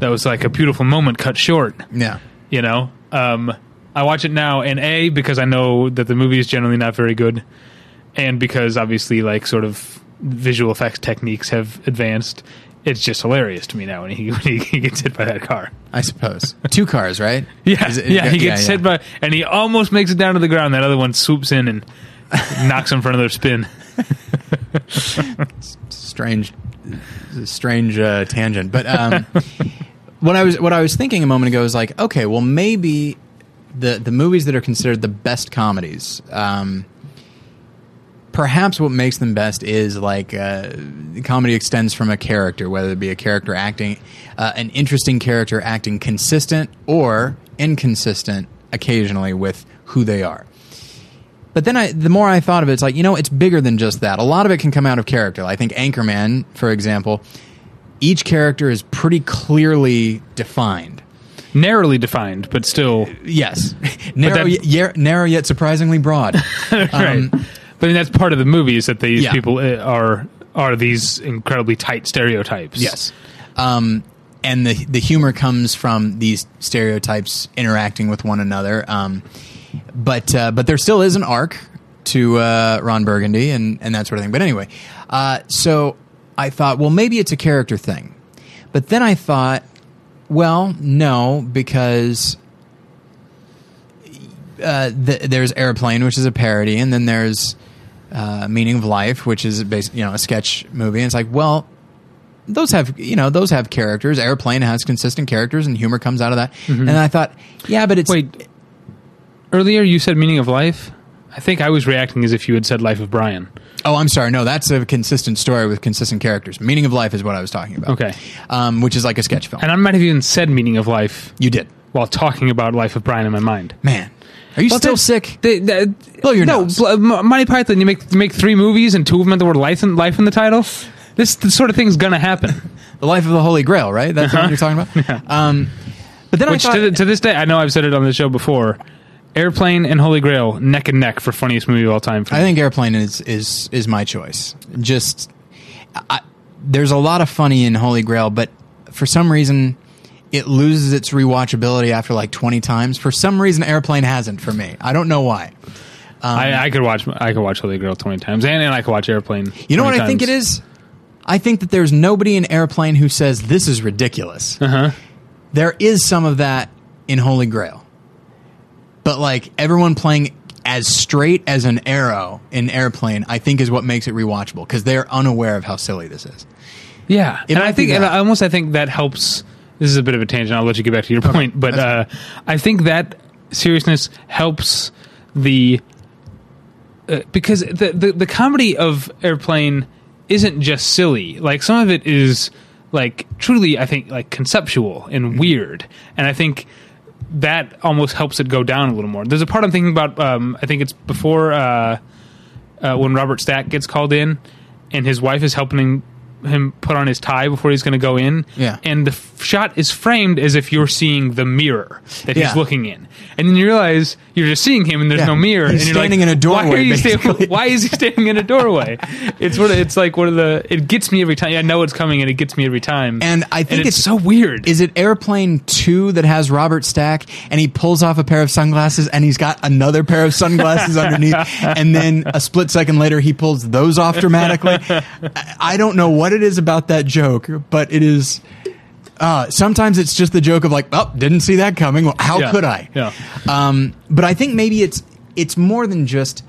that was like a beautiful moment cut short. Yeah. you know um i watch it now and a because i know that the movie is generally not very good and because obviously like sort of visual effects techniques have advanced it's just hilarious to me now when he, when he, he gets hit by that car. I suppose. Two cars, right? yeah. It- yeah he gets yeah. hit by and he almost makes it down to the ground. That other one swoops in and knocks him for another spin. Strange strange uh, tangent. But um, what i was what i was thinking a moment ago is like okay well maybe the the movies that are considered the best comedies um, perhaps what makes them best is like uh, comedy extends from a character whether it be a character acting uh, an interesting character acting consistent or inconsistent occasionally with who they are but then I, the more I thought of it, it's like, you know, it's bigger than just that. A lot of it can come out of character. I think Anchorman, for example, each character is pretty clearly defined. narrowly defined but still Yes. narrow, that- yet, narrow yet surprisingly broad. right but I mean, that's part of the movie is that these Yeah. people uh, are are these incredibly tight stereotypes yes. Um, and the, the humor comes from these stereotypes interacting with one another. Um, but uh, but there still is an arc to uh, Ron Burgundy and, and that sort of thing. But anyway, uh, so I thought, well, maybe it's a character thing. But then I thought, well, no, because uh, th- there's Airplane, which is a parody, and then there's uh, Meaning of Life, which is basically you know a sketch movie. And it's like, well, those have you know those have characters. Airplane has consistent characters, and humor comes out of that. And I thought, yeah, but it's Wait, earlier you said meaning of life. I think I was reacting as if you had said Life of Brian. Oh, I'm sorry. No, that's a consistent story with consistent characters. Meaning of Life is what I was talking about. Okay. Um, which is like a sketch film. And I might have even said meaning of life you did. while talking about Life of Brian in my mind. Man. Are you Well, still sick? They, they, Blow your no, nose. bl- Monty Python. You make you make three movies and two of them have the word life in, life in the title. This, this sort of thing's gonna happen. The Life of the Holy Grail, right? That's what you're talking about? Um, but then Which I thought, to, to this day, I know I've said it on the show before. Airplane and Holy Grail neck and neck for funniest movie of all time. I think Airplane is, is, is my choice. Just, I, there's a lot of funny in Holy Grail, but for some reason, it loses its rewatchability after like 20 times. For some reason, Airplane hasn't for me. I don't know why. I, I could watch I could watch Holy Grail twenty times, and, and I could watch Airplane. You know what 20 I think it is? I think that there's nobody in Airplane who says this is ridiculous. Uh-huh. There is some of that in Holy Grail. But like everyone playing as straight as an arrow in Airplane, I think is what makes it rewatchable because they're unaware of how silly this is. Yeah, It and I think, and. I almost, I think that helps. This is a bit of a tangent. I'll let you get back to your point, but uh, I think that seriousness helps the uh, because the, the the comedy of Airplane isn't just silly. Like some of it is like truly, I think, like conceptual and weird, and I think that almost helps it go down a little more. There's a part I'm thinking about. Um, I think it's before. Uh, uh, when Robert Stack gets called in, and his wife is helping him put on his tie before he's going to go in. Yeah. And the f- shot is framed as if you're seeing the mirror that Yeah. he's looking in, and then you realize you're just seeing him, and there's Yeah. no mirror. He's and you're standing like, in a Why, are doorway, you sta- why is he standing in a doorway? it's what it's like. One of the it gets me every time. I know it's coming, and it gets me every time. And I think it's, it's- so weird. Is it Airplane 2 that has Robert Stack and he pulls off a pair of sunglasses and he's got another pair of sunglasses underneath and then a split second later he pulls those off dramatically? I- I don't know what it is about that joke, but it is uh, sometimes it's just the joke of like, oh, didn't see that coming. Well, how Yeah. could I? Yeah. Um, but I think maybe it's it's more than just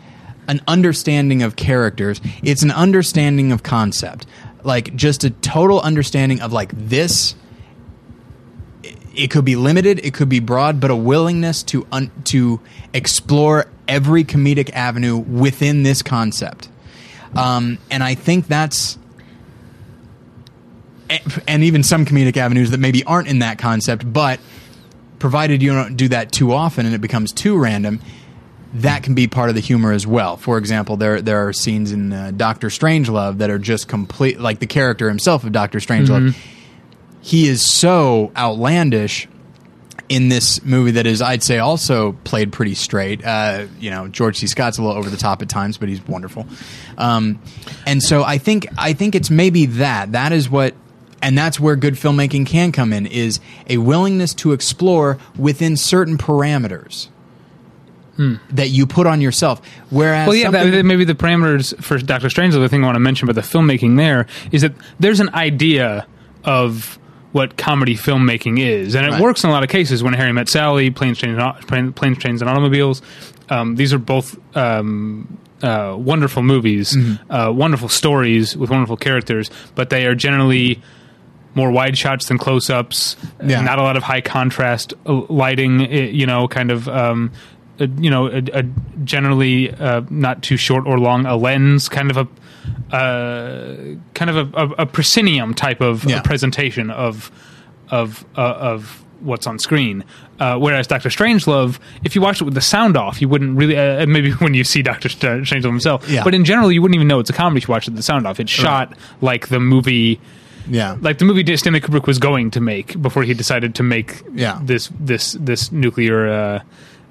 an understanding of characters. It's an understanding of concept, like just a total understanding of like this. It could be limited, it could be broad, but a willingness to un- to explore every comedic avenue within this concept. Um, and I think that's and even some comedic avenues that maybe aren't in that concept, but provided you don't do that too often and it becomes too random, that can be part of the humor as well. For example, there there are scenes in uh, Doctor Strangelove that are just complete, like the character himself of Doctor Strangelove. He is so outlandish in this movie that is, I'd say, also played pretty straight. Uh, you know, George C. Scott's a little over the top at times, but he's wonderful. Um, and so I think I think it's maybe that that is what, and that's where good filmmaking can come in is a willingness to explore within certain parameters. That you put on yourself, whereas Well, yeah, that, maybe the parameters for Doctor Strange. Is the thing I want to mention about the filmmaking there is that there's an idea of what comedy filmmaking is, and it Right. works in a lot of cases. When Harry Met Sally, Planes, Trains, and, Planes, Trains, and Automobiles. Um, these are both um, uh, wonderful movies, Mm-hmm. uh, wonderful stories with wonderful characters, but they are generally more wide shots than close ups. Yeah. Not a lot of high contrast uh, lighting. uh, You know, kind of. Um, a, you know, a, a generally uh, not too short or long a lens, kind of a uh, kind of a, a, proscenium type of Yeah. presentation of of uh, of what's on screen. Uh, whereas Doctor Strangelove, if you watched it with the sound off, you wouldn't really. Uh, maybe when you see Doctor St- Strangelove himself, Yeah. but in general, you wouldn't even know it's a comedy if you watched it with the sound off. It's shot like the movie yeah, like the movie Stanley Kubrick was going to make before he decided to make Yeah. this this this nuclear uh,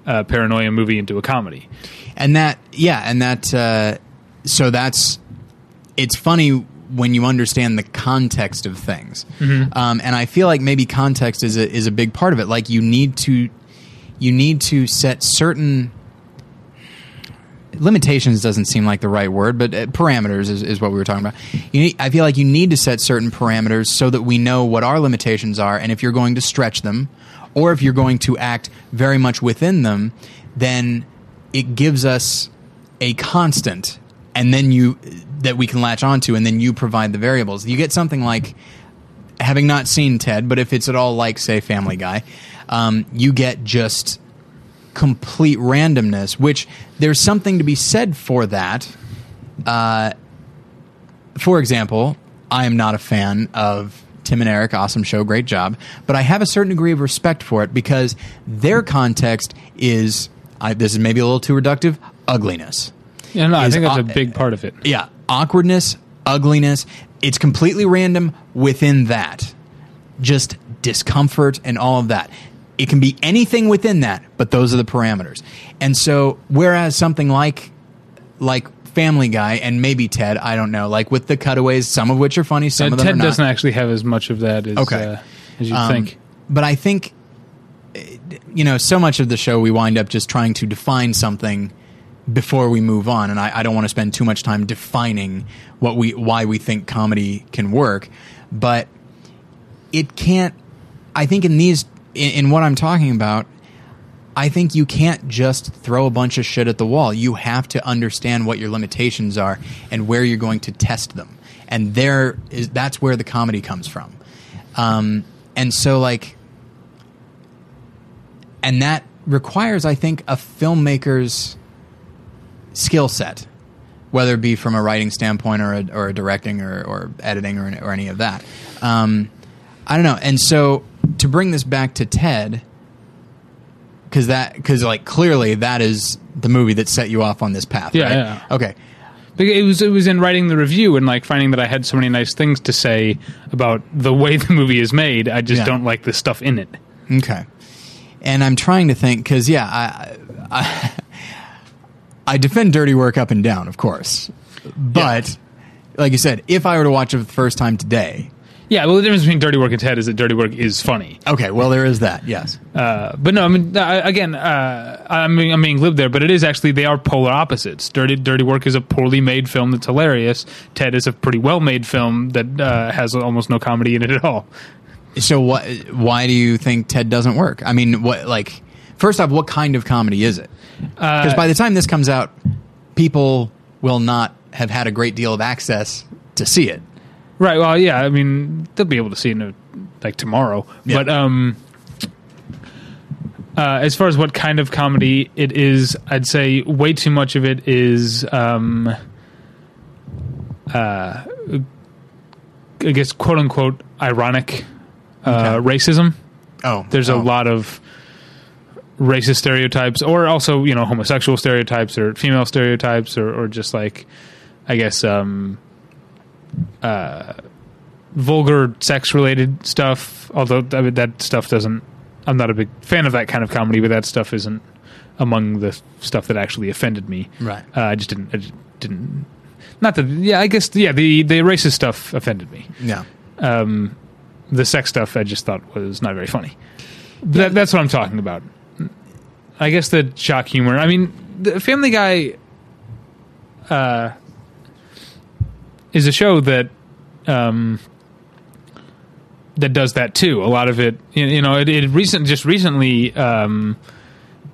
uh, paranoia movie into a comedy. and that yeah and that uh, so that's it's funny when you understand the context of things um, and i feel like maybe context is a, is a big part of it like you need to you need to set certain limitations doesn't seem like the right word, but uh, parameters is, is what we were talking about. Need, I feel like you need to set certain parameters so that we know what our limitations are, and if you're going to stretch them, or if you're going to act very much within them, then it gives us a constant, and then you that we can latch onto, and then you provide the variables. You get something like having not seen Ted, but if it's at all like, say, Family Guy, um, you get just complete randomness, which there's something to be said for that. Uh, for example, I am not a fan of Tim and Eric, awesome show, great job, but I have a certain degree of respect for it because their context is, I, this is maybe a little too reductive, ugliness. Yeah, no, I think that's a big part of it. Yeah, awkwardness, ugliness. It's completely random within that. Just discomfort and all of that. It can be anything within that, but those are the parameters. And so, whereas something like like Family Guy and maybe Ted. I don't know. Like with the cutaways, some of which are funny, some Uh, of them Ted are not. doesn't actually have as much of that as Okay. uh, as you Um, think. But I think, eh, you know, so much of the show we wind up just trying to define something before we move on, and I, I don't want to spend too much time defining what we why we think comedy can work, but it can't. I think in these in, in what I'm talking about. I think you can't just throw a bunch of shit at the wall. You have to understand what your limitations are and where you're going to test them. And there is that's where the comedy comes from. Um, and so like and that requires i think a filmmaker's skill set whether it be from a writing standpoint or a, or a directing or, or editing or, or any of that um, i don't know and so to bring this back to ted because that because like clearly that is the movie that set you off on this path Yeah, right? yeah. okay It was it was in writing the review and like finding that I had so many nice things to say about the way the movie is made. I just Yeah. don't like the stuff in it. Okay. And I'm trying to think because yeah, I, I I defend dirty work up and down, of course, but like you said, if I were to watch it for the first time today, Yeah, well, the difference between Dirty Work and Ted is that Dirty Work is funny. okay, well there is that, yes, Uh, but no, I mean, uh, again, uh, I'm, being- I'm being glib there, but it is actually they are polar opposites. Dirty Dirty Work is a poorly made film that's hilarious. Ted is a pretty well made film that uh, has almost no comedy in it at all. So what? Why do you think Ted doesn't work? I mean, what like first off, what kind of comedy is it? Because by the time this comes out, people will not have had a great deal of access to see it. Right. Well, yeah. I mean, they'll be able to see it in a, like tomorrow. Yeah. But um, uh, as far as what kind of comedy it is, I'd say way too much of it is um, uh, I guess quote unquote ironic uh, Okay. racism. Oh, There's a oh. lot of racist stereotypes, or also you know homosexual stereotypes, or female stereotypes, or, or just like I guess um, uh, vulgar sex related stuff. Although I mean, that stuff doesn't. I'm not a big fan of that kind of comedy, but that stuff isn't among the stuff that actually offended me. Right. Uh, I just didn't. I just didn't. Not that. Yeah. I guess. Yeah. The the racist stuff offended me Yeah. um, the sex stuff I just thought was not very funny. That, that's what I'm talking about. I guess the shock humor. I mean, the Family Guy uh, is a show that um, that does that too. A lot of it, you know, it, it recent just recently um,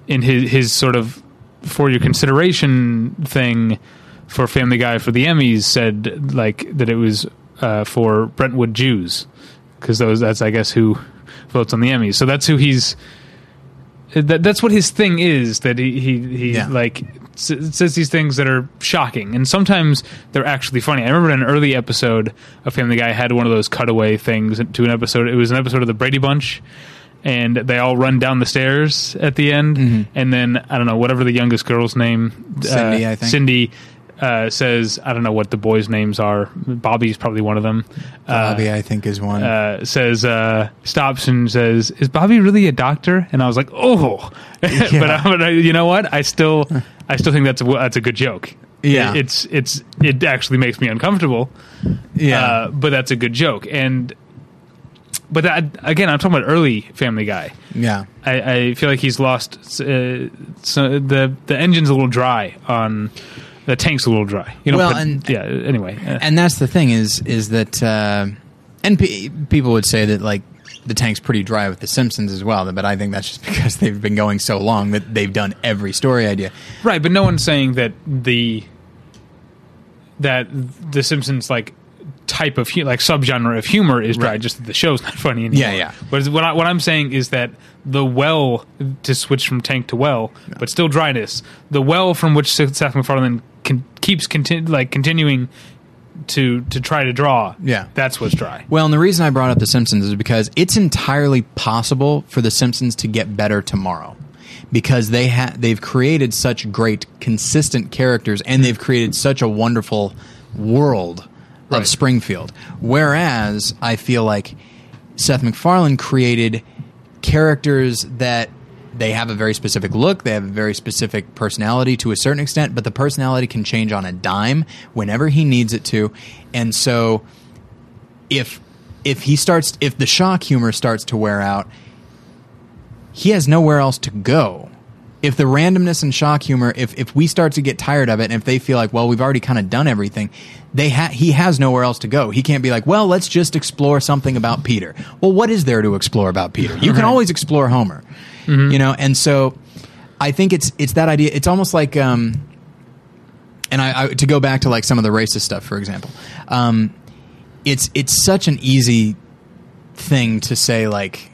in his his sort of for your consideration thing for Family Guy for the Emmys said like that it was uh, for Brentwood Jews because those that's I guess who votes on the Emmys. So that's who he's. That, that's what his thing is. That he he, he Yeah. like s- says these things that are shocking, and sometimes they're actually funny. I remember in an early episode of Family Guy had one of those cutaway things to an episode. It was an episode of the Brady Bunch, and they all run down the stairs at the end, and then I don't know whatever the youngest girl's name, Mm-hmm. Cindy, uh, I think. Cindy. Uh, says I don't know what the boys' names are. Bobby's probably one of them. Uh, Bobby, I think, is one. uh, says uh, stops and says, "Is Bobby really a doctor?" And I was like, "Oh," but, but I, you know what? I still, I still think that's a that's a good joke. Yeah. It- it's it's it actually makes me uncomfortable. yeah. uh, but that's a good joke. And but that again, I'm talking about early Family Guy. yeah. I, I feel like he's lost. Uh, so the the engine's a little dry on. The tank's a little dry. You know, Well, but- and- yeah. Anyway, and that's the thing is is that uh, and pe people would say that like the tank's pretty dry with the Simpsons as well, but I think that's just because they've been going so long that they've done every story idea. Right, but no one's saying that the that the Simpsons like type of like subgenre of humor is dry. Right. Just that the show's not funny anymore. Yeah, yeah. But what I, what I'm saying is that the well to switch from tank to well, but still dryness. The well from which Seth MacFarlane can, keeps continu- like continuing to to try to draw. Yeah. that's what's dry. Well, and the reason I brought up The Simpsons is because it's entirely possible for The Simpsons to get better tomorrow. Because they ha- they've created such great, consistent characters, and they've created such a wonderful world Right. of Springfield. Whereas I feel like Seth MacFarlane created characters that they have a very specific look, they have a very specific personality to a certain extent, but the personality can change on a dime whenever he needs it to. And so if if he starts if the shock humor starts to wear out, he has nowhere else to go. If the randomness and shock humor, if, if we start to get tired of it, and if they feel like, well, we've already kind of done everything, they ha- he has nowhere else to go. He can't be like, well, let's just explore something about Peter. Well, what is there to explore about Peter? You can Right. always explore Homer, you know. And so, I think it's it's that idea. It's almost like, um, and I, I to go back to like some of the racist stuff, for example. Um, it's it's such an easy thing to say like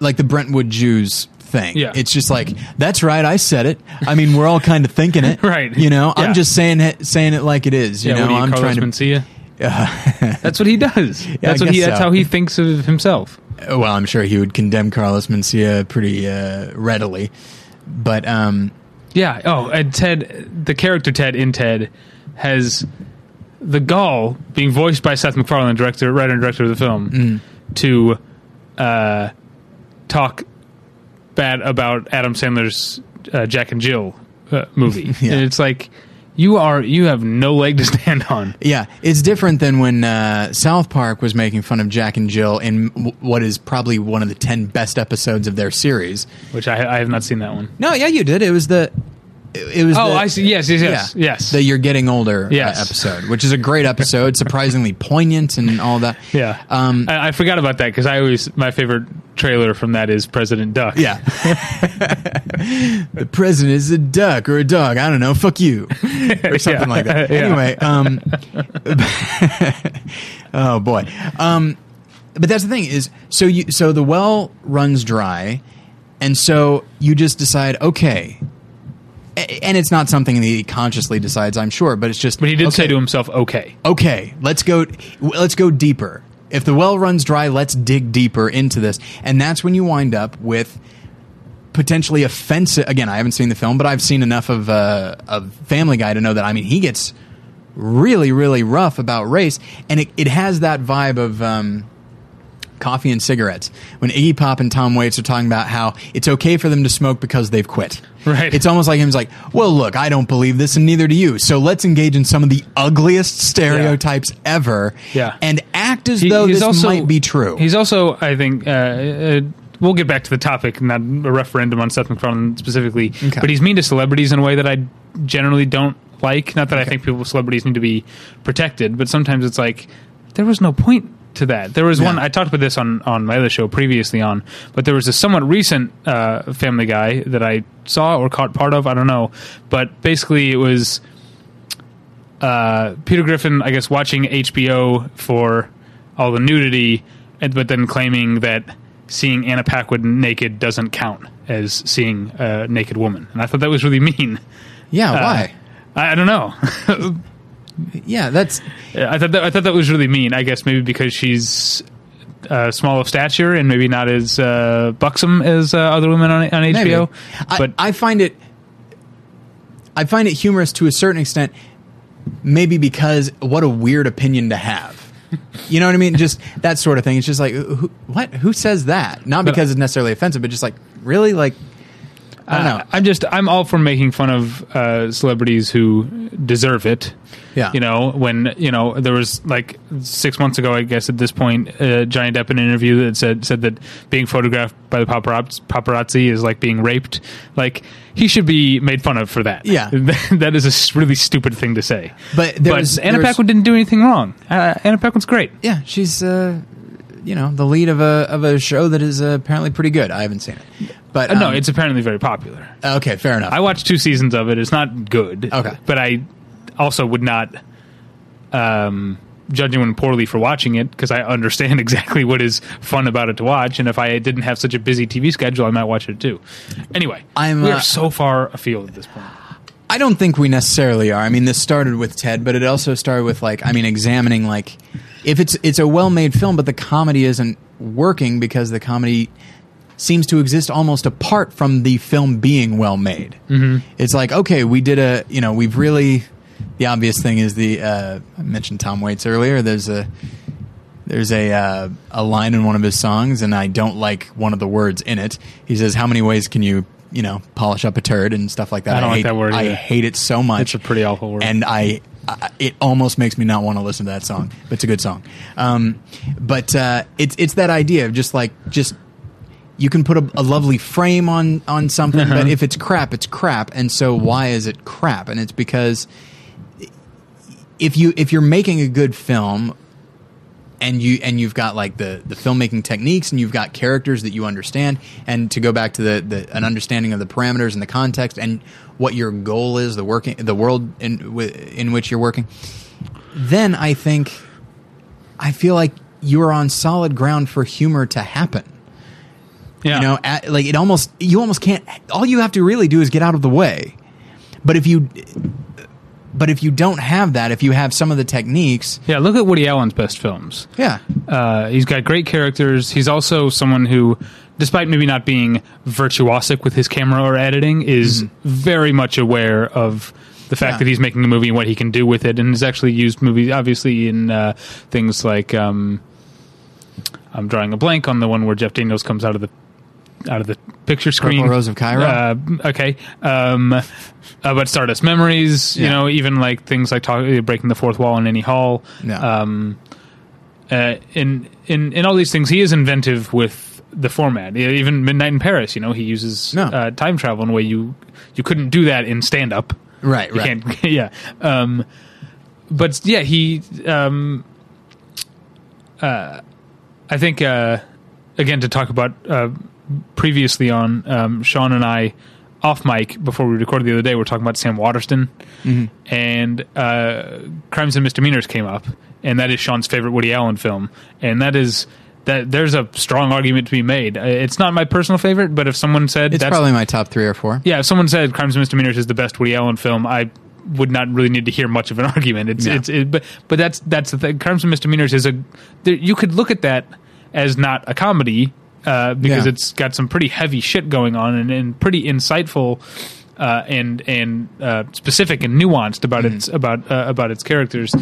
like the Brentwood Jews thing. Yeah. It's just like that's right, I said it. I mean, we're all kind of thinking it. Right. You know, Yeah. I'm just saying it saying it like it is, you yeah, know. you, I'm Carlos trying to Mencia? That's what he does. That's what he. That's so. how he thinks of himself. well, I'm sure he would condemn Carlos Mencia pretty uh, readily. But um Yeah. Oh, and Ted, the character Ted in Ted, has the gall being voiced by Seth MacFarlane, director, writer, and director of the film, Mm. to uh, talk bad about Adam Sandler's uh, Jack and Jill uh, movie. Yeah. And it's like you are you have no leg to stand on. Yeah, it's different than when uh, South Park was making fun of Jack and Jill in w- what is probably one of the ten best episodes of their series. Which I, I have not seen that one. No, yeah, you did. It was the. It was. Oh, the, I see. Yes, yes, yes, yeah, yes. The You're Getting Older uh, Yes. episode, which is a great episode, surprisingly poignant and all that. yeah. Um, I, I forgot about that because I always my favorite trailer from that is President Duck. yeah. the president is a duck or a dog. I don't know. Fuck you. Or something Yeah. like that. Yeah. Anyway, um, oh boy. Um, but that's the thing is, so you, so the well runs dry, and so you just decide, okay. And it's not something that he consciously decides, I'm sure, but it's just. But he did say to himself, "Okay." okay, let's go let's go deeper. If the well runs dry, let's dig deeper into this. And that's when you wind up with potentially offensive again, I haven't seen the film, but I've seen enough of uh of Family Guy to know that I mean he gets really, really rough about race and it, it has that vibe of um Coffee and cigarettes. When Iggy Pop and Tom Waits are talking about how it's okay for them to smoke because they've quit. Right. It's almost like him's like, well, look, I don't believe this, and neither do you. So let's engage in some of the ugliest stereotypes ever, Yeah. and act as He- though this also- might be true. He's also, I think, uh, uh, we'll get back to the topic, not a referendum on Seth MacFarlane specifically. Okay. But he's mean to celebrities in a way that I generally don't like. Not that I think people, celebrities need to be protected, but sometimes it's like there was no point to that. There was Yeah. one I talked about this on on my other show previously on, but there was a somewhat recent uh, Family Guy that I saw or caught part of. I don't know, but basically it was uh, Peter Griffin, I guess, watching HBO for all the nudity, and, but then claiming that seeing Anna Paquin naked doesn't count as seeing a naked woman. And I thought that was really mean. yeah, Uh, why? I, I don't know. Yeah, that's I thought that, I thought that was really mean. I guess maybe because she's uh, small of stature and maybe not as uh, buxom as uh, other women on, on. HBO. I, But I find it, I find it humorous to a certain extent, maybe because what a weird opinion to have. You know what I mean? Just that sort of thing. It's just like, who, what? Who says that? Not because it's necessarily offensive, but just like, really? Like, I don't know. Uh, I'm just I'm all for making fun of uh, celebrities who deserve it. Yeah. You know, when you know there was like six months ago, I guess at this point, uh, Johnny Depp in an interview that said said that being photographed by the paparazzi, paparazzi is like being raped. Like he should be made fun of for that. Yeah. that is a really stupid thing to say. But but there's- Anna Paquin didn't do anything wrong. Uh, Anna Paquin's great. yeah, she's, uh, you know, the lead of a of a show that is uh, apparently pretty good. I haven't seen it, but Uh, no, um, it's apparently very popular. okay. Fair enough. I watched two seasons of it. It's not good. Okay. But I also would not um, judge anyone poorly for watching it because I understand exactly what is fun about it to watch. And if I didn't have such a busy TV schedule, I might watch it too. Anyway, I'm, we uh, are so far afield at this point. I don't think we necessarily are. I mean, this started with Ted, but it also started with like, I mean, examining like if it's it's a well-made film, but the comedy isn't working because the comedy seems to exist almost apart from the film being well made. Mm-hmm. It's like, okay, we did a, you know, we've really. The obvious thing is the uh, I mentioned Tom Waits earlier. There's a there's a uh, a line in one of his songs, and I don't like one of the words in it. He says, "How many ways can you, you know, polish up a turd and stuff like that?" I don't like hate, that word I hate it so much. It's a pretty awful word. and I, I it almost makes me not want to listen to that song. But it's a good song. Um, but uh, it's it's that idea of just like just you can put a, a lovely frame on on something, Uh-huh. but if it's crap, it's crap. And so why is it crap? And it's because if you if you're making a good film and you and you've got like the the filmmaking techniques and you've got characters that you understand. And to go back to the, the an understanding of the parameters and the context and what your goal is the working the world in wi- in which you're working then i think i feel like you're on solid ground for humor to happen. Yeah. you know at, like it almost you almost can't all you have to really do is get out of the way. But if you but if you don't have that if you have some of the techniques yeah. Look at Woody Allen's best films. yeah Uh, he's got great characters. He's also someone who, despite maybe not being virtuosic with his camera or editing, is very much aware of the fact Yeah. that he's making a movie and what he can do with it, and has actually used movies, obviously, in uh, things like. Um, I'm drawing a blank on the one where Jeff Daniels comes out of the out of the picture screen. Rose of Cairo? Uh, okay, um, uh, but Stardust Memories. You know, even like things like talk, breaking the fourth wall in Annie Hall. Yeah. Um, uh, in in in all these things, he is inventive with the format. Even Midnight in Paris, you know, he uses No. uh, time travel in a way you you couldn't do that in stand up. right You right can't, yeah. Um, but yeah, he. Um, uh, I think uh, again to talk about uh, previously on um, Sean and I off mic before we recorded the other day. We are talking about Sam Waterston and uh, Crimes and Misdemeanors came up, and that is Sean's favorite Woody Allen film, and that is. That there's a strong argument to be made. Uh, It's not my personal favorite, but if someone said It's that's probably my top three or four. yeah, if someone said Crimes and Misdemeanors is the best Woody Allen film, I would not really need to hear much of an argument. It's Yeah. it's it, but but that's that's the thing. Crimes and Misdemeanors is a there, you could look at that as not a comedy uh, because Yeah. it's got some pretty heavy shit going on and, and pretty insightful. Uh, and and uh, specific and nuanced about Mm-hmm. its about uh, about its characters,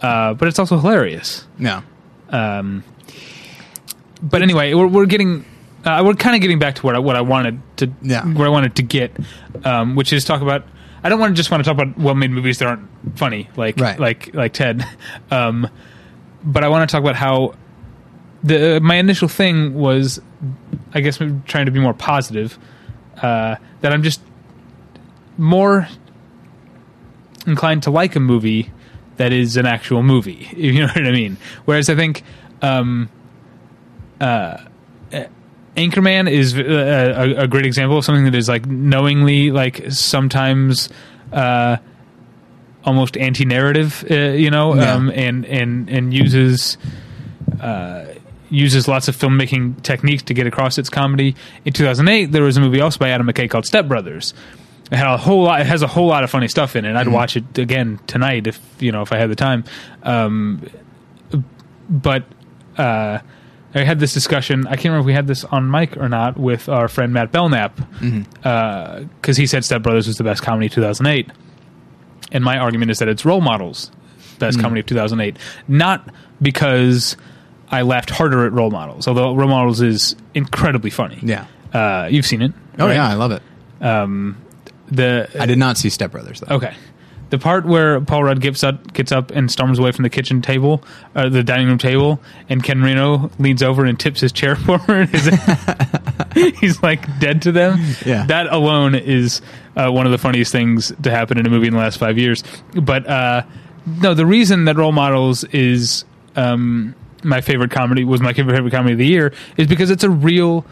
uh, but it's also hilarious. Yeah. Um, but anyway, we're, we're getting uh, we're kind of getting back to what I, what I wanted to Yeah. where I wanted to get, um, which is talk about. I don't want to just want to talk about well made movies that aren't funny, like Right. like like Ted, um, but I want to talk about how the my initial thing was, I guess, I'm trying to be more positive. Uh, that I'm just more inclined to like a movie that is an actual movie. You know what I mean? Whereas I think um, uh, Anchorman is uh, a, a great example of something that is like knowingly, like sometimes uh, almost anti-narrative. Uh, you know, Yeah. um, and and and uses. Uh, uses lots of filmmaking techniques to get across its comedy. In 2008, there was a movie also by Adam McKay called Step Brothers. It had a whole lot. It has a whole lot of funny stuff in it. I'd watch it again tonight if you know if I had the time. Um, but uh, I had this discussion. I can't remember if we had this on mic or not with our friend Matt Belknap because he said Step Brothers was the best comedy of 2008, and my argument is that it's Role Models best comedy of 2008, not because I laughed harder at Role Models, although Role Models is incredibly funny. Yeah. uh, you've seen it. Oh right? yeah, I love it. the I did not see Step Brothers though. Okay. The part where Paul Rudd gets up, gets up and storms away from the kitchen table, uh, the dining room table, and Ken Marino leans over and tips his chair forward. He's like dead to them. Yeah. That alone is uh, one of the funniest things to happen in a movie in the last five years. But uh, no, the reason that Role Models is um, my favorite comedy was my favorite comedy of the year is because it's a real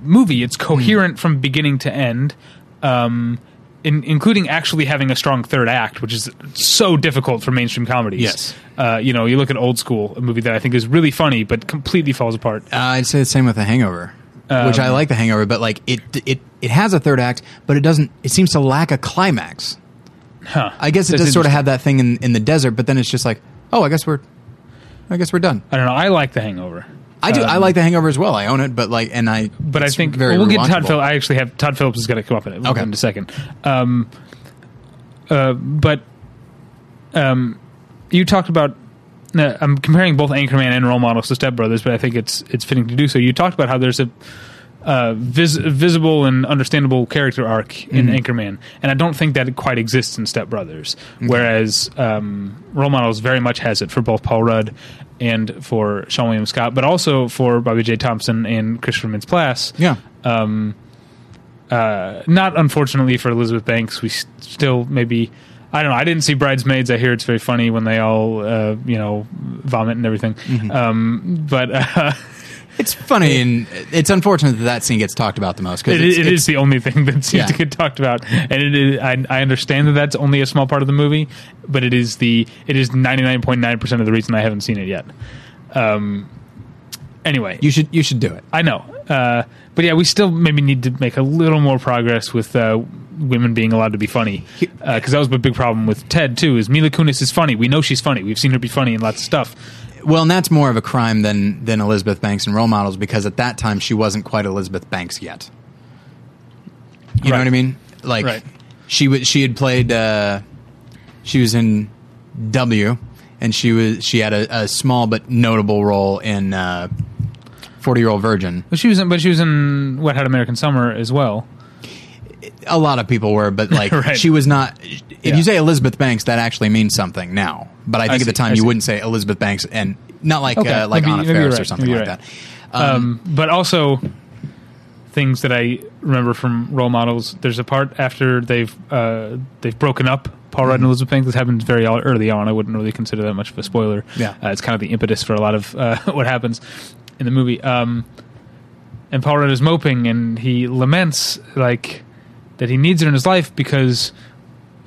movie. It's coherent from beginning to end, um, in, including actually having a strong third act, which is so difficult for mainstream comedies. Yes. Uh, you know, you look at Old School, a movie that I think is really funny but completely falls apart. Uh, I'd say the same with The Hangover, which Um, I like The Hangover, but like it it it has a third act, but it doesn't. It seems to lack a climax. Huh. I guess it That's does sort of have that thing in in the desert, but then it's just like, oh, I guess we're, I guess we're done. I don't know. I like The Hangover. I do. I Um, like The Hangover as well. I own it, but like, and I. but I think very well, we'll get Todd. Phillips. I actually have Todd Phillips is going to come up in it Okay. in a second. Um, uh, but um, you talked about uh, I'm comparing both Anchorman and role models to Step Brothers, but I think it's it's fitting to do so. You talked about how there's a uh, vis- visible and understandable character arc in Anchorman, and I don't think that it quite exists in Step Brothers. Whereas um, role models very much has it for both Paul Rudd and for Seann William Scott, but also for Bobb'e J. Thompson and Christopher Mintz-Plasse. Yeah. Uh, not unfortunately for Elizabeth Banks, we still maybe. I don't know. I didn't see Bridesmaids. I hear it's very funny when they all, uh, you know, vomit and everything. Um, but uh, It's funny and it's unfortunate that that scene gets talked about the most because it, it's, it it's- is the only thing that seems Yeah. to get talked about, and it is. I, I understand that that's only a small part of the movie, but it is the it is ninety nine point nine percent of the reason I haven't seen it yet. Um. Anyway, you should you should do it. I know, uh, but yeah, we still maybe need to make a little more progress with uh, women being allowed to be funny, because that was a big problem with Ted too. Is Mila Kunis is funny? We know she's funny. We've seen her be funny in lots of stuff. Well, and that's more of a crime than than Elizabeth Banks and role models because at that time she wasn't quite Elizabeth Banks yet. You know what I mean? Like Right. she was she had played uh, she was in W and she was she had a, a small but notable role in uh, Forty Year Old Virgin. But she was, in, but she was in Wet Hot American Summer as well. A lot of people were, but like Right. she was not. If Yeah. you say Elizabeth Banks, that actually means something now. But I think I at the time I you see. wouldn't say Elizabeth Banks and not like Okay, uh, like maybe- Anna maybe you're Faris or something maybe like you're that. Um, but also things that I remember from role models. There's a part after they've uh, they've broken up. Paul Rudd and Elizabeth Banks. This happens very early on. I wouldn't really consider that much of a spoiler. Yeah. uh, it's kind of the impetus for a lot of uh, what happens in the movie. Um, and Paul Rudd is moping, and he laments like that he needs her in his life because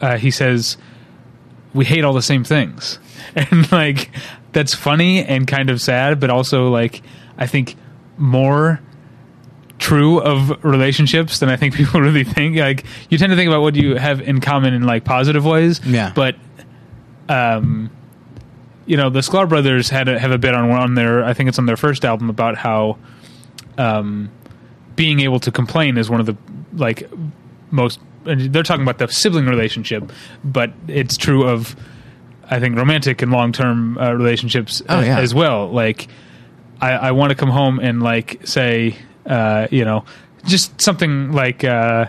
uh, he says we hate all the same things and like that's funny and kind of sad but also like i think more true of relationships than i think people really think like you tend to think about what you have in common in like positive ways Yeah. but um you know the sklar brothers had a, have a bit on on their i think it's on their first album about how um being able to complain is one of the like most and they're talking about the sibling relationship but it's true of i think romantic and long-term uh, relationships Oh, a- yeah. as well like i, I want to come home and like say uh, you know just something like uh,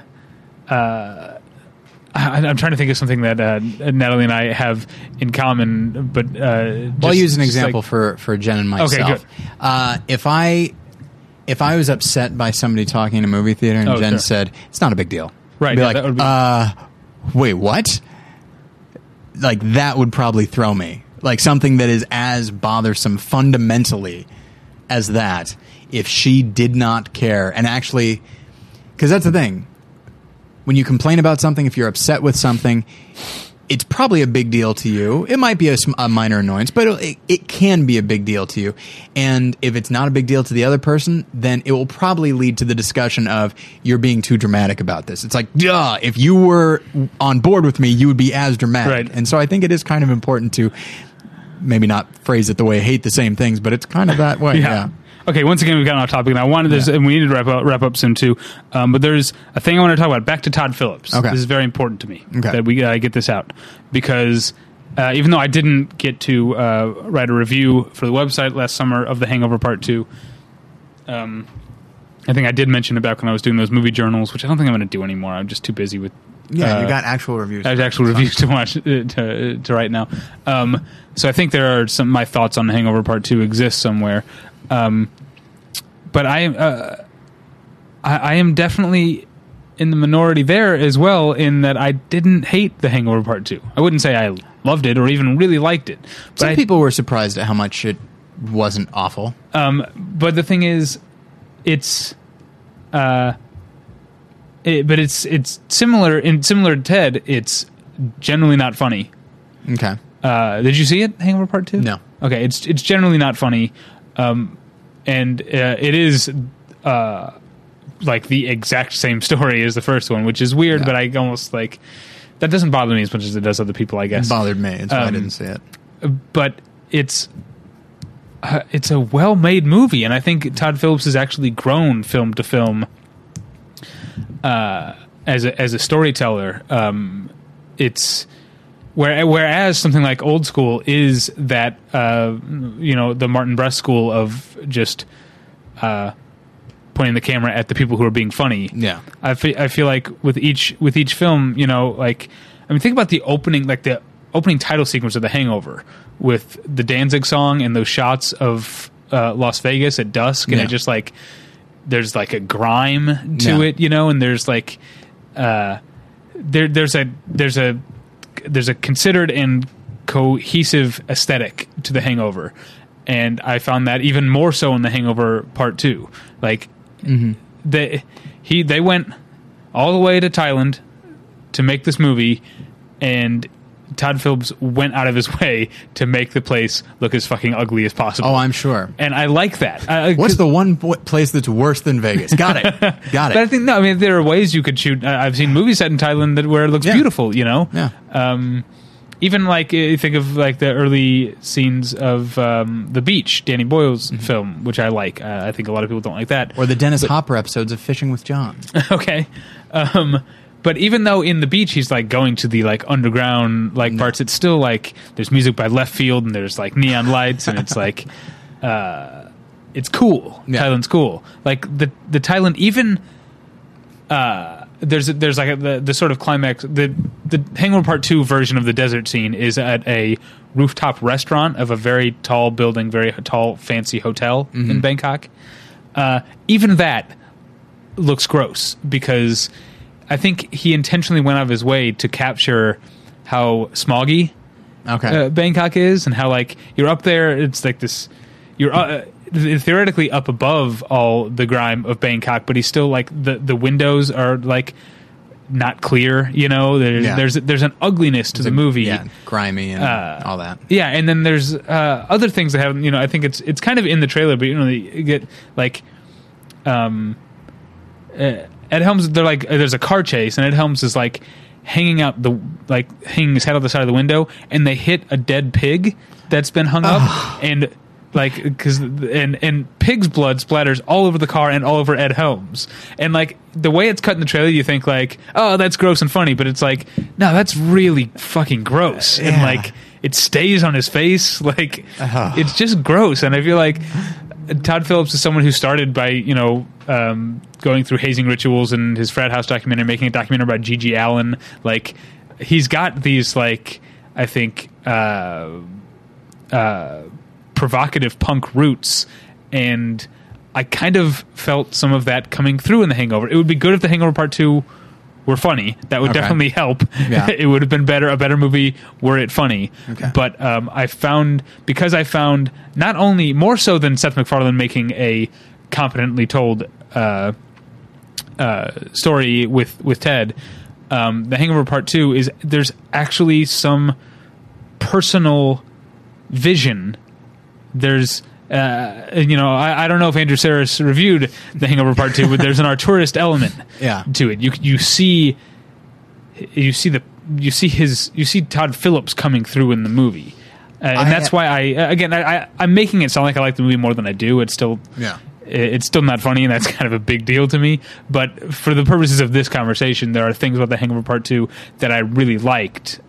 uh, I, I'm trying to think of something that uh, Natalie and I have in common, but uh, Well, I'll use an example like- for for Jen and myself. good. Uh, if I if I was upset by somebody talking in a movie theater and Oh, Jen sure. said it's not a big deal, Right, be yeah, like, that would be- uh, wait, what? Like that would probably throw me. Like something that is as bothersome fundamentally as that. If she did not care and actually, because that's the thing, when you complain about something, if you're upset with something, it's probably a big deal to you. It might be a, a minor annoyance, but it, it can be a big deal to you. And if it's not a big deal to the other person, then it will probably lead to the discussion of you're being too dramatic about this. It's like, duh, if you were on board with me, you would be as dramatic. Right. And so I think it is kind of important to maybe not phrase it the way hate the same things, but it's kind of that way. yeah. Okay, once again, we've gotten off topic, and I wanted this, Yeah. and we need to wrap up, wrap up soon too. Um, but there's a thing I want to talk about. Back to Todd Phillips. Okay. This is very important to me Okay. that we uh, get this out because uh, even though I didn't get to uh, write a review for the website last summer of The Hangover Part Two, um, I think I did mention it back when I was doing those movie journals, which I don't think I'm going to do anymore. I'm just too busy with Yeah, uh, you got actual reviews. I have actual reviews to watch uh, to to write now. Um, so I think there are some my thoughts on Hangover Part Two exist somewhere. Um, but I, uh, I I am definitely in the minority there as well in that I didn't hate the Hangover Part Two. I wouldn't say I loved it or even really liked it. But Some I, people were surprised at how much it wasn't awful. um, but the thing is, it's, uh, it, but it's it's similar in similar to Ted. It's generally not funny. Okay. Uh, did you see it, Hangover Part Two? No. Okay, it's it's generally not funny, um, and uh, it is uh, like the exact same story as the first one, which is weird. Yeah. But I almost like that doesn't bother me as much as it does other people. I guess It bothered me. That's why I Um, didn't see it. but it's uh, it's a well made movie, and I think Todd Phillips has actually grown film to film uh, as a, as a storyteller. Um, it's Where, whereas something like Old School is that uh, you know the Martin Brest school of just uh, pointing the camera at the people who are being funny. Yeah. I fe- I feel like with each with each film, you know, like I mean, think about the opening, like the opening title sequence of The Hangover with the Danzig song and those shots of uh, Las Vegas at dusk, and Yeah. it just like there's like a grime to Yeah. it, you know, and there's like uh, there there's a there's a there's a considered and cohesive aesthetic to The Hangover, and I found that even more so in The Hangover Part Two. Like they he they went all the way to Thailand to make this movie, and Todd Phillips went out of his way to make the place look as fucking ugly as possible. Oh, I'm sure. and I like that. I, What's the one place that's worse than Vegas? Got it. Got it. But I think no. I mean, there are ways you could shoot. I- I've seen movies set in Thailand that where it looks Yeah. beautiful. You know, Yeah. Um, even like uh, think of like the early scenes of um, the beach, Danny Boyle's film, which I like. Uh, I think a lot of people don't like that. Or the Dennis Hopper episodes of Fishing with John. okay, um, but even though in the beach he's like going to the like underground like parts, it's still like there's music by Leftfield and there's like neon lights and it's like uh, it's cool. Yeah. Thailand's cool. Like the the Thailand even uh, there's there's like a, the the sort of climax the the Hangover Part Two version of the desert scene is at a rooftop restaurant of a very tall building, very tall fancy hotel in Bangkok. Uh, even that looks gross because I think he intentionally went out of his way to capture how smoggy Okay. uh, Bangkok is and how like you're up there. It's like this. You're uh, theoretically up above all the grime of Bangkok, but he's still like the the windows are like not clear. You know, there's Yeah. there's there's an ugliness to the movie. Yeah, grimy and Uh, all that. Yeah, and then there's uh, other things that have you know I think it's it's kind of in the trailer, but you know you get like um uh, Ed Helms they're like uh, there's a car chase and Ed Helms is like hanging out the like hanging his head out the side of the window and they hit a dead pig that's been hung up and like because and and pig's blood splatters all over the car and all over Ed Helms. And like the way it's cut in the trailer you think like oh that's gross and funny but it's like no that's really fucking gross. And Yeah. like it stays on his face like it's just gross. And I feel like Todd Phillips is someone who started by you know um, going through hazing rituals and his frat house documentary, making a documentary about GG Allin. Like he's got these like I think uh, uh, provocative punk roots, and I kind of felt some of that coming through in The Hangover. It would be good if The Hangover Part Two were funny. That would Okay. definitely help. Yeah. it would have been better a better movie were it funny. Okay. But um, I found because I found not only more so than Seth MacFarlane making a competently told uh, uh, story with with Ted. Um, the Hangover Part Two is there's actually some personal vision. There's uh, you know I, I don't know if Andrew Sarris reviewed The Hangover Part Two, but there's an auteurist element Yeah. to it. You you see you see the you see his you see Todd Phillips coming through in the movie. Uh, and I- that's why I again I, I I'm making it sound like I like the movie more than I do. It's still Yeah. it's still not funny, and that's kind of a big deal to me. But for the purposes of this conversation, there are things about The Hangover Part Two that I really liked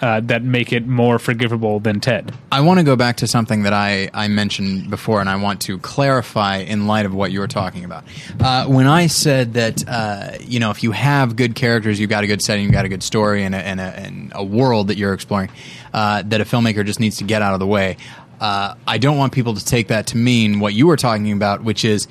uh, that make it more forgivable than Ted. I want to go back to something that I, I mentioned before, and I want to clarify in light of what you were talking about. Uh, when I said that, uh, you know, if you have good characters, you've got a good setting, you've got a good story, and a, and a, and a world that you're exploring, uh, that a filmmaker just needs to get out of the way. Uh, I don't want people to take that to mean what you were talking about, which is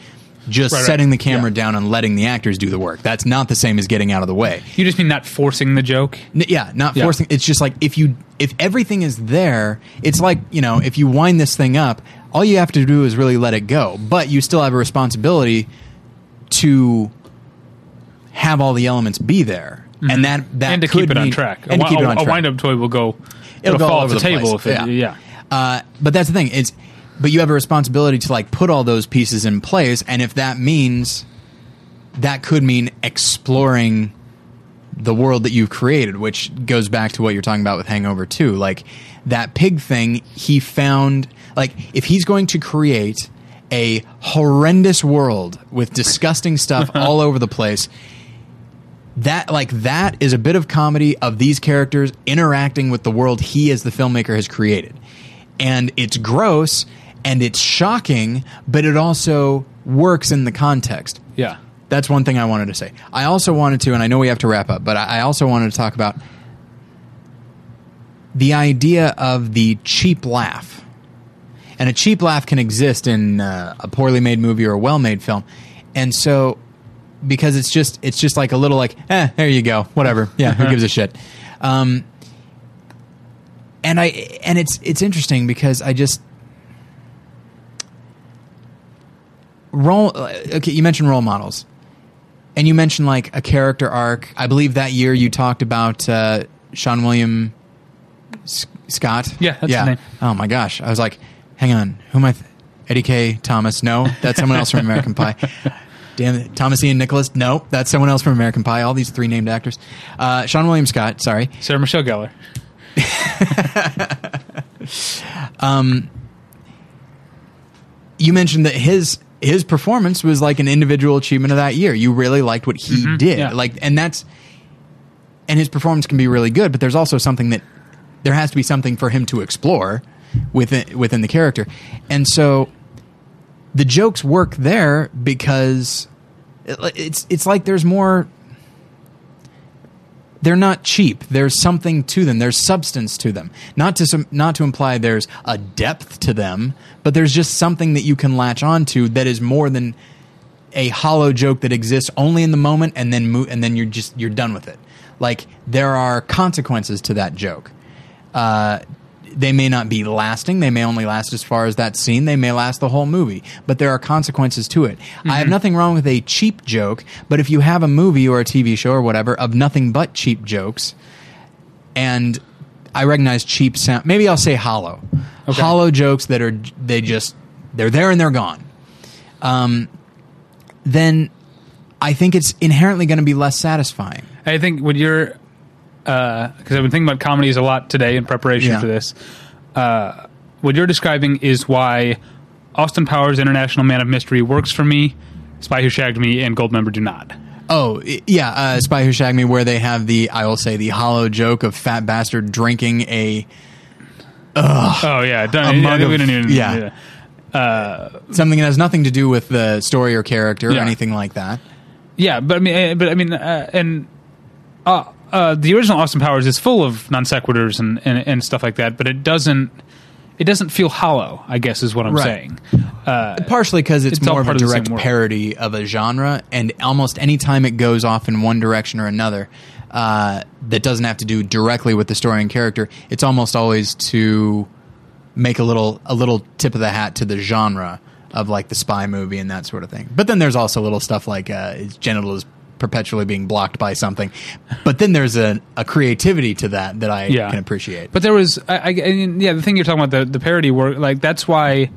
just Right, right. setting the camera Yeah. down and letting the actors do the work. That's not the same as getting out of the way. You just mean not forcing the joke? N- yeah, not Yeah. forcing. It's just like if you if everything is there, it's like you know if you wind this thing up, all you have to do is really let it go. But you still have a responsibility to have all the elements be there, and that that Mm-hmm. and to keep it on mean- track. and a, to keep it on a track. wind up toy will go. It'll It'll, go fall off the, the table place. if it, Yeah. yeah. Uh, but that's the thing. It's but you have a responsibility to like put all those pieces in place, and if that means that could mean exploring the world that you've created, which goes back to what you're talking about with Hangover 2. Like that pig thing, he found like if he's going to create a horrendous world with disgusting stuff all over the place, that like that is a bit of comedy of these characters interacting with the world he as the filmmaker has created and it's gross and it's shocking but it also works in the context. Yeah. that's one thing i wanted to say. I also wanted to and i know we have to wrap up but i also wanted to talk about the idea of the cheap laugh. And a cheap laugh can exist in uh, a poorly made movie or a well-made film. And so because it's just it's just like a little like eh there you go whatever. Yeah who gives a shit? Um, and i and it's it's interesting because i just role okay you mentioned role models. And you mentioned like a character arc. I believe that year you talked about uh, seann william S- scott? Yeah, that's his name. oh my gosh. I was like hang on. Who am i th- eddie kaye Thomas? No that's someone else from american pie. Damn it. Thomas ian nicholas? No that's someone else from american pie. All these three named actors. Uh, seann william scott sorry. Sarah Michelle Gellar. um, you mentioned that his his performance was like an individual achievement of that year. You really liked what he did, Mm-hmm. yeah. like, and that's and his performance can be really good. But there's also something that there has to be something for him to explore within within the character, and so the jokes work there because it's it's like there's more. They're not cheap. There's something to them. There's substance to them. Not to not to imply there's a depth to them, but there's just something that you can latch onto that is more than a hollow joke that exists only in the moment and then mo- and then you're just you're done with it. Like there are consequences to that joke. Uh, they may not be lasting. They may only last as far as that scene. They may last the whole movie, but there are consequences to it. I have nothing wrong with a cheap joke, but if you have a movie or a TV show or whatever of nothing but cheap jokes, and I recognize cheap sound. Maybe I'll say hollow, Okay. hollow jokes that are they just they're there and they're gone. Um, then I think it's inherently going to be less satisfying. I think when you're, because I've been thinking about comedies a lot today in preparation Yeah. for this. Uh, what you're describing is why Austin Powers International Man of Mystery works for me, Spy Who Shagged Me, and Goldmember do not. Oh yeah, uh, Spy Who Shagged Me, where they have the I will say the hollow joke of fat bastard drinking a Oh yeah, done, A yeah, mug of- even- yeah. something that has nothing to do with the story or character or anything like that. Yeah, but I mean, uh, but I mean, uh, and uh, uh, the original Austin Powers is full of non sequiturs and, and and stuff like that, but it doesn't. It doesn't feel hollow. I guess is what I'm Right. saying. Partially because it's, It's more of a part of direct parody of a genre, and almost any time it goes off in one direction or another, uh, that doesn't have to do directly with the story and character. It's almost always to make a little a little tip of the hat to the genre of like the spy movie and that sort of thing. But then there's also little stuff like uh, his genitals perpetually being blocked by something. But then there's a, a creativity to that that I Yeah. can appreciate. But there was, I, I, and yeah, the thing you're talking about the the parody work, like that's why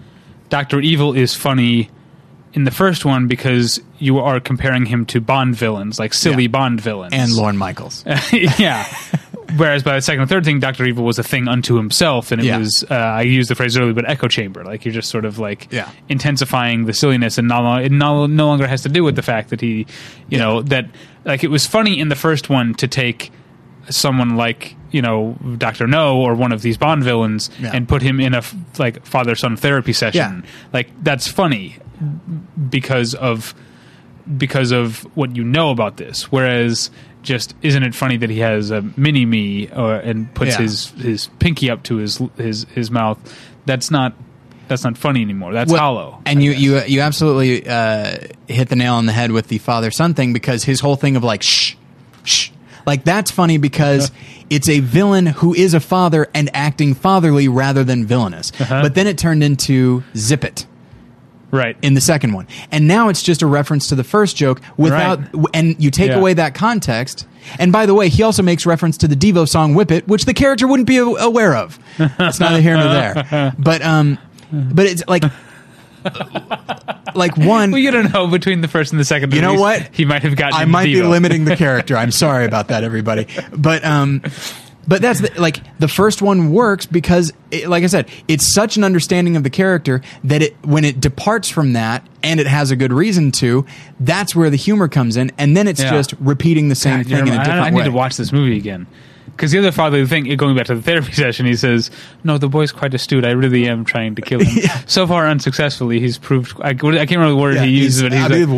Doctor Evil is funny in the first one because you are comparing him to Bond villains, like silly Yeah. Bond villains, and Lorne Michaels. yeah. Whereas by the second and third thing, Doctor Evil was a thing unto himself, and it Yeah. was uh, I used the phrase earlier, but echo chamber. Like you're just sort of like Yeah. intensifying the silliness, and no, it no, no longer has to do with the fact that he, you know, that like it was funny in the first one to take someone like you know Doctor No or one of these Bond villains Yeah. and put him in a f- like father son therapy session. Yeah. Like that's funny because of because of what you know about this. Whereas, just isn't it funny that he has a mini me or and puts Yeah. his his pinky up to his his his mouth? That's not that's not funny anymore. That's Well, hollow. And I you, guess. you you absolutely uh, hit the nail on the head with the father son thing because his whole thing of like shh, shh, like that's funny because it's a villain who is a father and acting fatherly rather than villainous. Uh-huh. But then it turned into zip it right. in the second one, and now it's just a reference to the first joke without. Right. And you take Yeah. away that context. And by the way, he also makes reference to the Devo song "Whip It," which the character wouldn't be aware of. It's neither here nor there. But um, but it's like. like one well, you don't know between the first and the second. You know what? He might have gotten. I might be limiting the character. I'm sorry about that, everybody. But um, But that's the, like the first one works because, it, like I said, it's such an understanding of the character that it when it departs from that and it has a good reason to, that's where the humor comes in, and then it's Yeah. just repeating the same God, thing in a I- different I, need way. to watch this movie again. Because the other father thing, going back to the therapy session, he says, "No, the boy's quite astute. I really am trying to kill him. So far, unsuccessfully He's proved. I, I can't remember the word Yeah, he uses, but he's I like, believe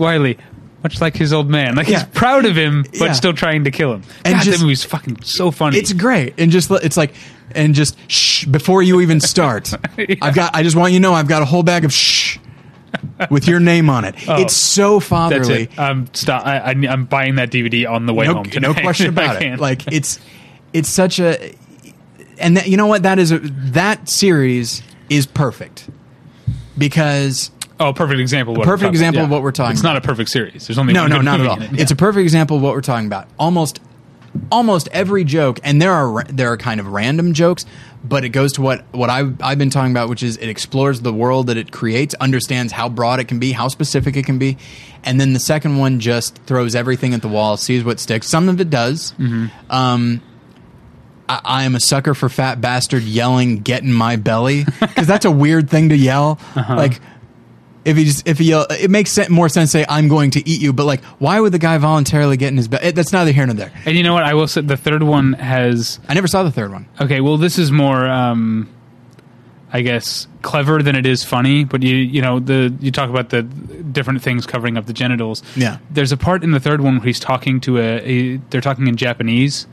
wily. Much like his old man. Like Yeah. he's proud of him, but Yeah. still trying to kill him. And God, just- that movie's fucking so funny. It's great, and just it's like, and just shh before you even start. I've got. I just want you to know I've got a whole bag of shh with your name on it. Oh. it's so That's fatherly. it. I'm stop. I, I, I'm buying that DVD on the way no, home. Tonight. no question if I about can. it. Like it's it's such a and that, you know what that is a, that series is perfect because oh, perfect example. Of perfect example about. of what we're talking It's not a perfect series. There's only no no not at all. it. It's a perfect example of what we're talking about. Almost almost every joke and there are there are kind of random jokes but it goes to what what I've, I've been talking about which is it explores the world that it creates understands how broad it can be how specific it can be and then the second one just throws everything at the wall sees what sticks some of it does Mm-hmm. um, I, I am a sucker for fat bastard yelling "get in my belly" because that's a weird thing to yell. Uh-huh. Like if he just if he yell, it makes sen- more sense to say "I'm going to eat you," but like why would the guy voluntarily get in his belly? That's neither here nor there. And you know what? I will say the third one has I never saw the third one. Okay, well, this is more, um, I guess, clever than it is funny. But you, you know, the you talk about the different things covering up the genitals. Yeah. there's a part in the third one where he's talking to a, a they're talking in Japanese,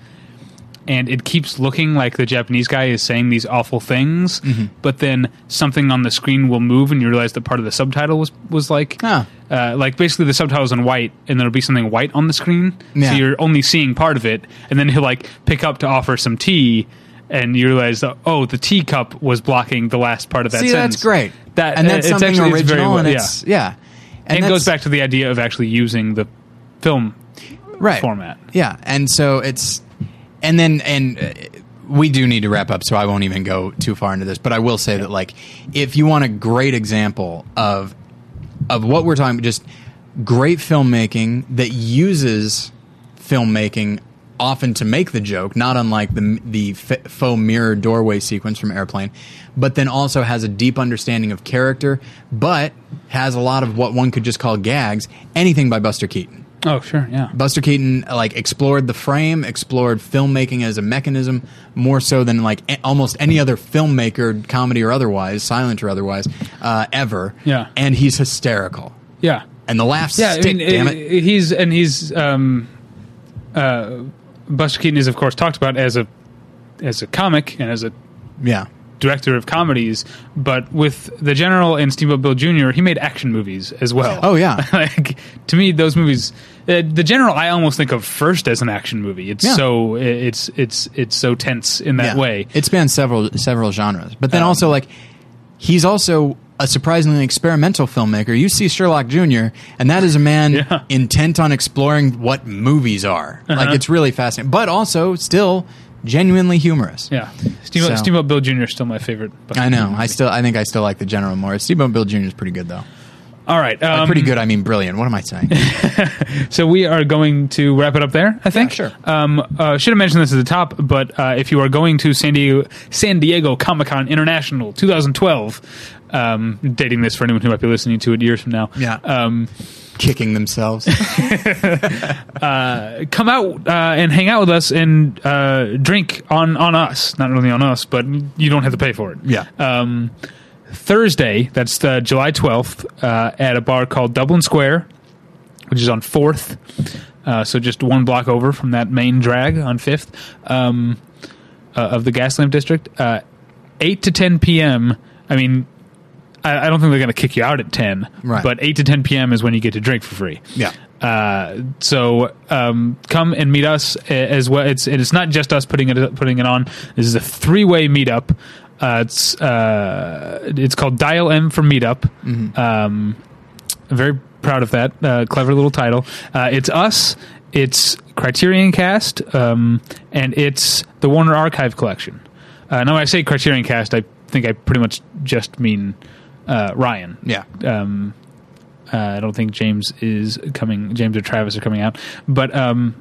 and it keeps looking like the Japanese guy is saying these awful things, Mm-hmm. but then something on the screen will move, and you realize that part of the subtitle was was like. Ah. Uh, like basically the subtitles in white and there'll be something white on the screen Yeah. so you're only seeing part of it and then he'll like pick up to offer some tea and you realize that, oh the teacup was blocking the last part of that See, sentence that's great. that and that's something actually- original, well- and it's yeah, and, it goes back to the idea of actually using the film right format Yeah, and so it's and then and uh, we do need to wrap up, so I won't even go too far into this. But I will say that like if you want a great example of of what we're talking, about, just great filmmaking that uses filmmaking often to make the joke, not unlike the the faux mirror doorway sequence from Airplane, but then also has a deep understanding of character, but has a lot of what one could just call gags. Anything by Buster Keaton. Oh sure yeah Buster Keaton like explored the frame, explored filmmaking as a mechanism more so than like a- almost any other filmmaker, comedy or otherwise, silent or otherwise, uh, ever. Yeah. and he's hysterical, yeah and the laughs yeah stick. I mean, damn uh, it! he's and he's um uh Buster Keaton is of course talked about as a as a comic and as a Yeah, director of comedies, but with the General and Steamboat Bill Jr., he made action movies as well. Oh, yeah. like to me, those movies, uh, the General, I almost think of first as an action movie. It's Yeah. so it's it's it's so tense in that yeah. way. It spans several several genres, but then Um, also like he's also a surprisingly experimental filmmaker. You see Sherlock Jr., and that is a man Yeah. Uh-huh. intent on exploring what movies are. Like it's really fascinating, but also still genuinely humorous. Yeah, Steamboat, So- Steamboat Bill Jr. is still my favorite. Buster I know. I still, I think I still like the General more. Steamboat Bill Jr. is pretty good though. All right, By um, pretty good. I mean brilliant. What am I saying? So we are going to wrap it up there. I think. sure. Um, uh, should have mentioned this at the top, but uh, if you are going to San Diego San Diego Comic Con International 2012, um, dating this for anyone who might be listening to it years from now. Yeah. Um, Kicking themselves. come out uh, and hang out with us and uh, drink on on us. Not only on us, but you don't have to pay for it. Yeah. Um, Thursday, that's uh, July 12th, uh, at a bar called Dublin Square, which is on 4th. Uh, so just one block over from that main drag on 5th um, uh, of the Gaslamp District. Uh, 8 to 10 p.m. I mean, I, I don't think they're going to kick you out at 10, Right. but 8 to 10 p.m. is when you get to drink for free. yeah. Uh, so um, come and meet us as well. It's it's not just us putting it putting it on. This is a three way meetup. Uh, it's uh, it's called Dial M for Meetup. Um, I'm very proud of that. Uh, clever little title. Uh, it's us. It's Criterion Cast, um, and it's the Warner Archive Collection. Uh, now, when I say Criterion Cast, I think I pretty much just mean uh, Ryan. Yeah. Um, uh, I don't think James is coming. James or Travis are coming out, but um,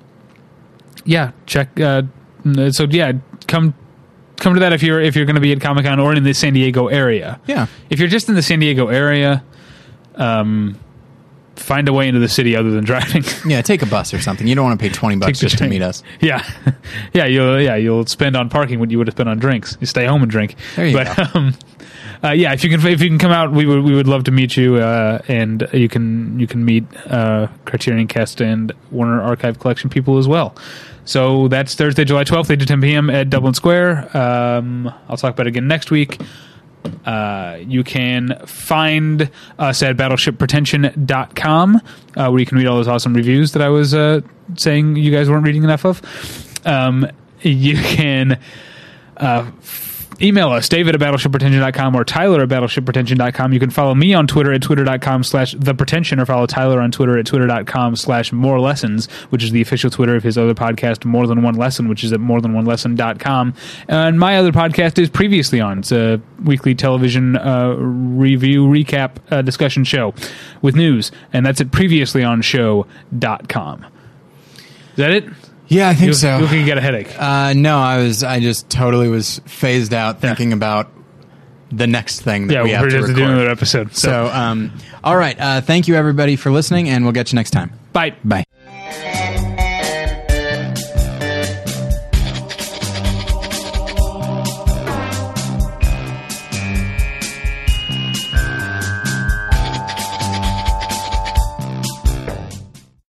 yeah, check uh, So yeah, come come to that if you're if you're going to be at Comic Con or in the San Diego area. Yeah. If you're just in the San Diego area, um, find a way into the city other than driving. Yeah, take a bus or something. You don't want to pay twenty bucks just to meet us. yeah, yeah, you'll yeah you'll spend on parking what you would have spent on drinks. You stay home and drink. There you but, go. Um, uh, yeah, if you can if you can come out, we would we would love to meet you, uh, and you can you can meet uh, Criterion Cast and Warner Archive Collection people as well. So that's Thursday, July twelfth, eight to ten p.m. at Dublin Square. Um, I'll talk about it again next week. Uh, you can find us at battleshippretension.com, uh, where you can read all those awesome reviews that I was uh, saying you guys weren't reading enough of. Um, you can uh, email us, David at battleshippretension.com or Tyler at battleshippretension.com. You can follow me on Twitter at twitter.com slash the pretension or follow Tyler on Twitter at twitter.com slash more lessons, which is the official Twitter of his other podcast, More Than One Lesson, which is at more than one lesson.com. And my other podcast is previously on. It's a weekly television uh, review recap uh, discussion show with news, and that's at previouslyonshow.com. Is that it? Yeah, I think You, so. you can get a headache. Uh, no, I was. I just totally was phased out thinking about the next thing that yeah, we have to record. doing another episode. So, so, um, all right. Uh, thank you everybody for listening, and we'll get you next time. bye. Bye.